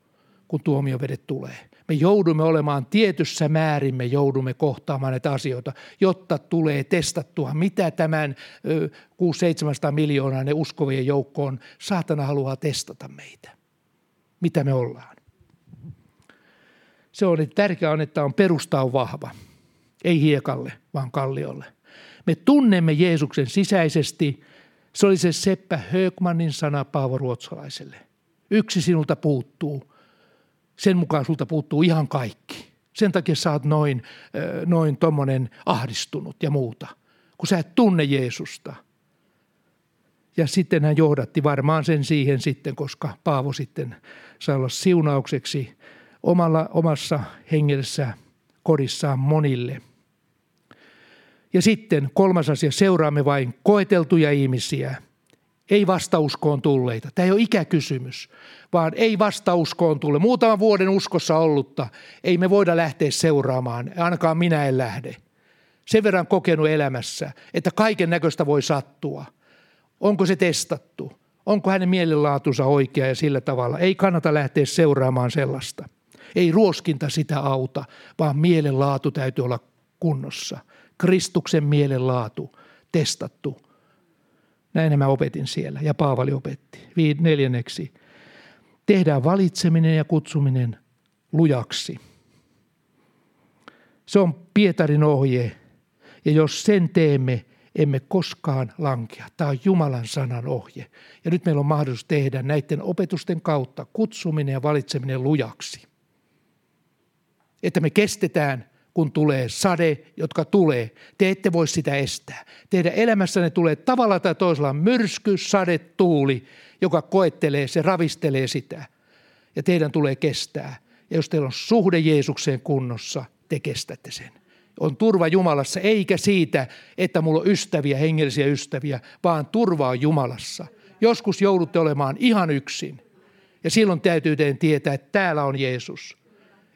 kun tuomiovedet tulee. Me joudumme olemaan tietyssä määrin, me joudumme kohtaamaan näitä asioita, jotta tulee testattua, mitä tämän 600-700 miljoonaa ne uskovien joukkoon saatana haluaa testata meitä. Mitä me ollaan. Se on, että tärkeää on, että on perusta on vahva. Ei hiekalle, vaan kalliolle. Me tunnemme Jeesuksen sisäisesti. Se oli se Seppä Högmanin sana Paavo Ruotsalaiselle. Yksi sinulta puuttuu. Sen mukaan sulta puuttuu ihan kaikki. Sen takia sä oot noin, noin tommonen ahdistunut ja muuta, kun sä et tunne Jeesusta. Ja sitten hän johdatti varmaan sen siihen sitten, koska Paavo sitten sai olla siunaukseksi omalla, omassa hengessä kodissaan monille. Ja sitten kolmas asia, seuraamme vain koeteltuja ihmisiä, ei vastauskoon tulleita. Tämä ei ole ikäkysymys, vaan ei vastauskoon tulle. Muutaman vuoden uskossa ollutta ei me voida lähteä seuraamaan, ainakaan minä en lähde. Sen verran kokenut elämässä, että kaiken näköistä voi sattua. Onko se testattu? Onko hänen mielenlaatunsa oikea ja sillä tavalla? Ei kannata lähteä seuraamaan sellaista. Ei ruoskinta sitä auta, vaan mielenlaatu täytyy olla kunnossa. Kristuksen mielenlaatu testattu. Näin mä opetin siellä ja Paavali opetti. Neljänneksi, tehdään valitseminen ja kutsuminen lujaksi. Se on Pietarin ohje ja jos sen teemme, emme koskaan lankea. Tämä on Jumalan sanan ohje. Ja nyt meillä on mahdollisuus tehdä näiden opetusten kautta kutsuminen ja valitseminen lujaksi että me kestetään, kun tulee sade, jotka tulee. Te ette voi sitä estää. Teidän elämässänne tulee tavalla tai toisella myrsky, sade, tuuli, joka koettelee, se ravistelee sitä. Ja teidän tulee kestää. Ja jos teillä on suhde Jeesukseen kunnossa, te kestätte sen. On turva Jumalassa, eikä siitä, että mulla on ystäviä, hengellisiä ystäviä, vaan turva Jumalassa. Joskus joudutte olemaan ihan yksin. Ja silloin täytyy teidän tietää, että täällä on Jeesus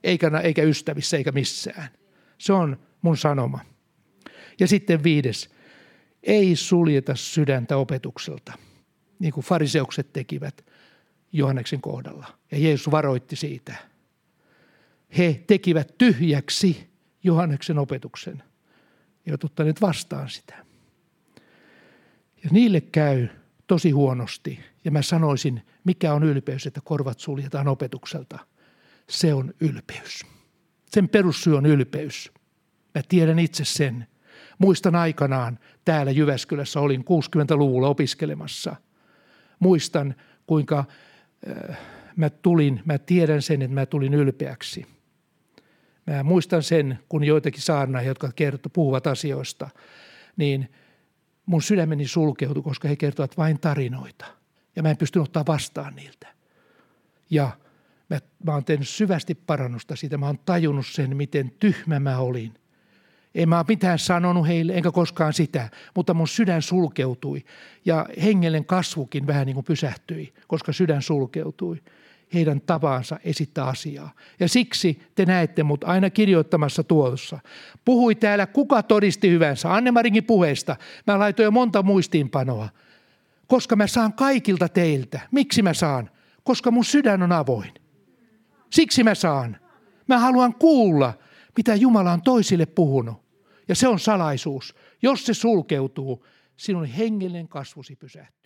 eikä, eikä ystävissä eikä missään. Se on mun sanoma. Ja sitten viides, ei suljeta sydäntä opetukselta, niin kuin fariseukset tekivät Johanneksen kohdalla. Ja Jeesus varoitti siitä. He tekivät tyhjäksi Johanneksen opetuksen ja ottaneet vastaan sitä. Ja niille käy tosi huonosti. Ja mä sanoisin, mikä on ylpeys, että korvat suljetaan opetukselta – se on ylpeys. Sen perussyy on ylpeys. Mä tiedän itse sen. Muistan aikanaan täällä Jyväskylässä olin 60-luvulla opiskelemassa. Muistan, kuinka äh, mä tulin, mä tiedän sen, että mä tulin ylpeäksi. Mä muistan sen, kun joitakin saarnaajia, jotka kertoo, puhuvat asioista, niin mun sydämeni sulkeutui, koska he kertovat vain tarinoita. Ja mä en pystynyt ottaa vastaan niiltä. Ja Mä, mä oon tehnyt syvästi parannusta siitä. Mä oon tajunnut sen, miten tyhmä mä olin. En mä mitään sanonut heille, enkä koskaan sitä, mutta mun sydän sulkeutui ja hengellen kasvukin vähän niin kuin pysähtyi, koska sydän sulkeutui heidän tapaansa esittää asiaa. Ja siksi te näette mut aina kirjoittamassa tuotossa. Puhui täällä kuka todisti hyvänsä. Annemarinkin puheesta. Mä laitoin jo monta muistiinpanoa. Koska mä saan kaikilta teiltä. Miksi mä saan? Koska mun sydän on avoin. Siksi mä saan. Mä haluan kuulla, mitä Jumala on toisille puhunut. Ja se on salaisuus. Jos se sulkeutuu, sinun hengellinen kasvusi pysähtyy.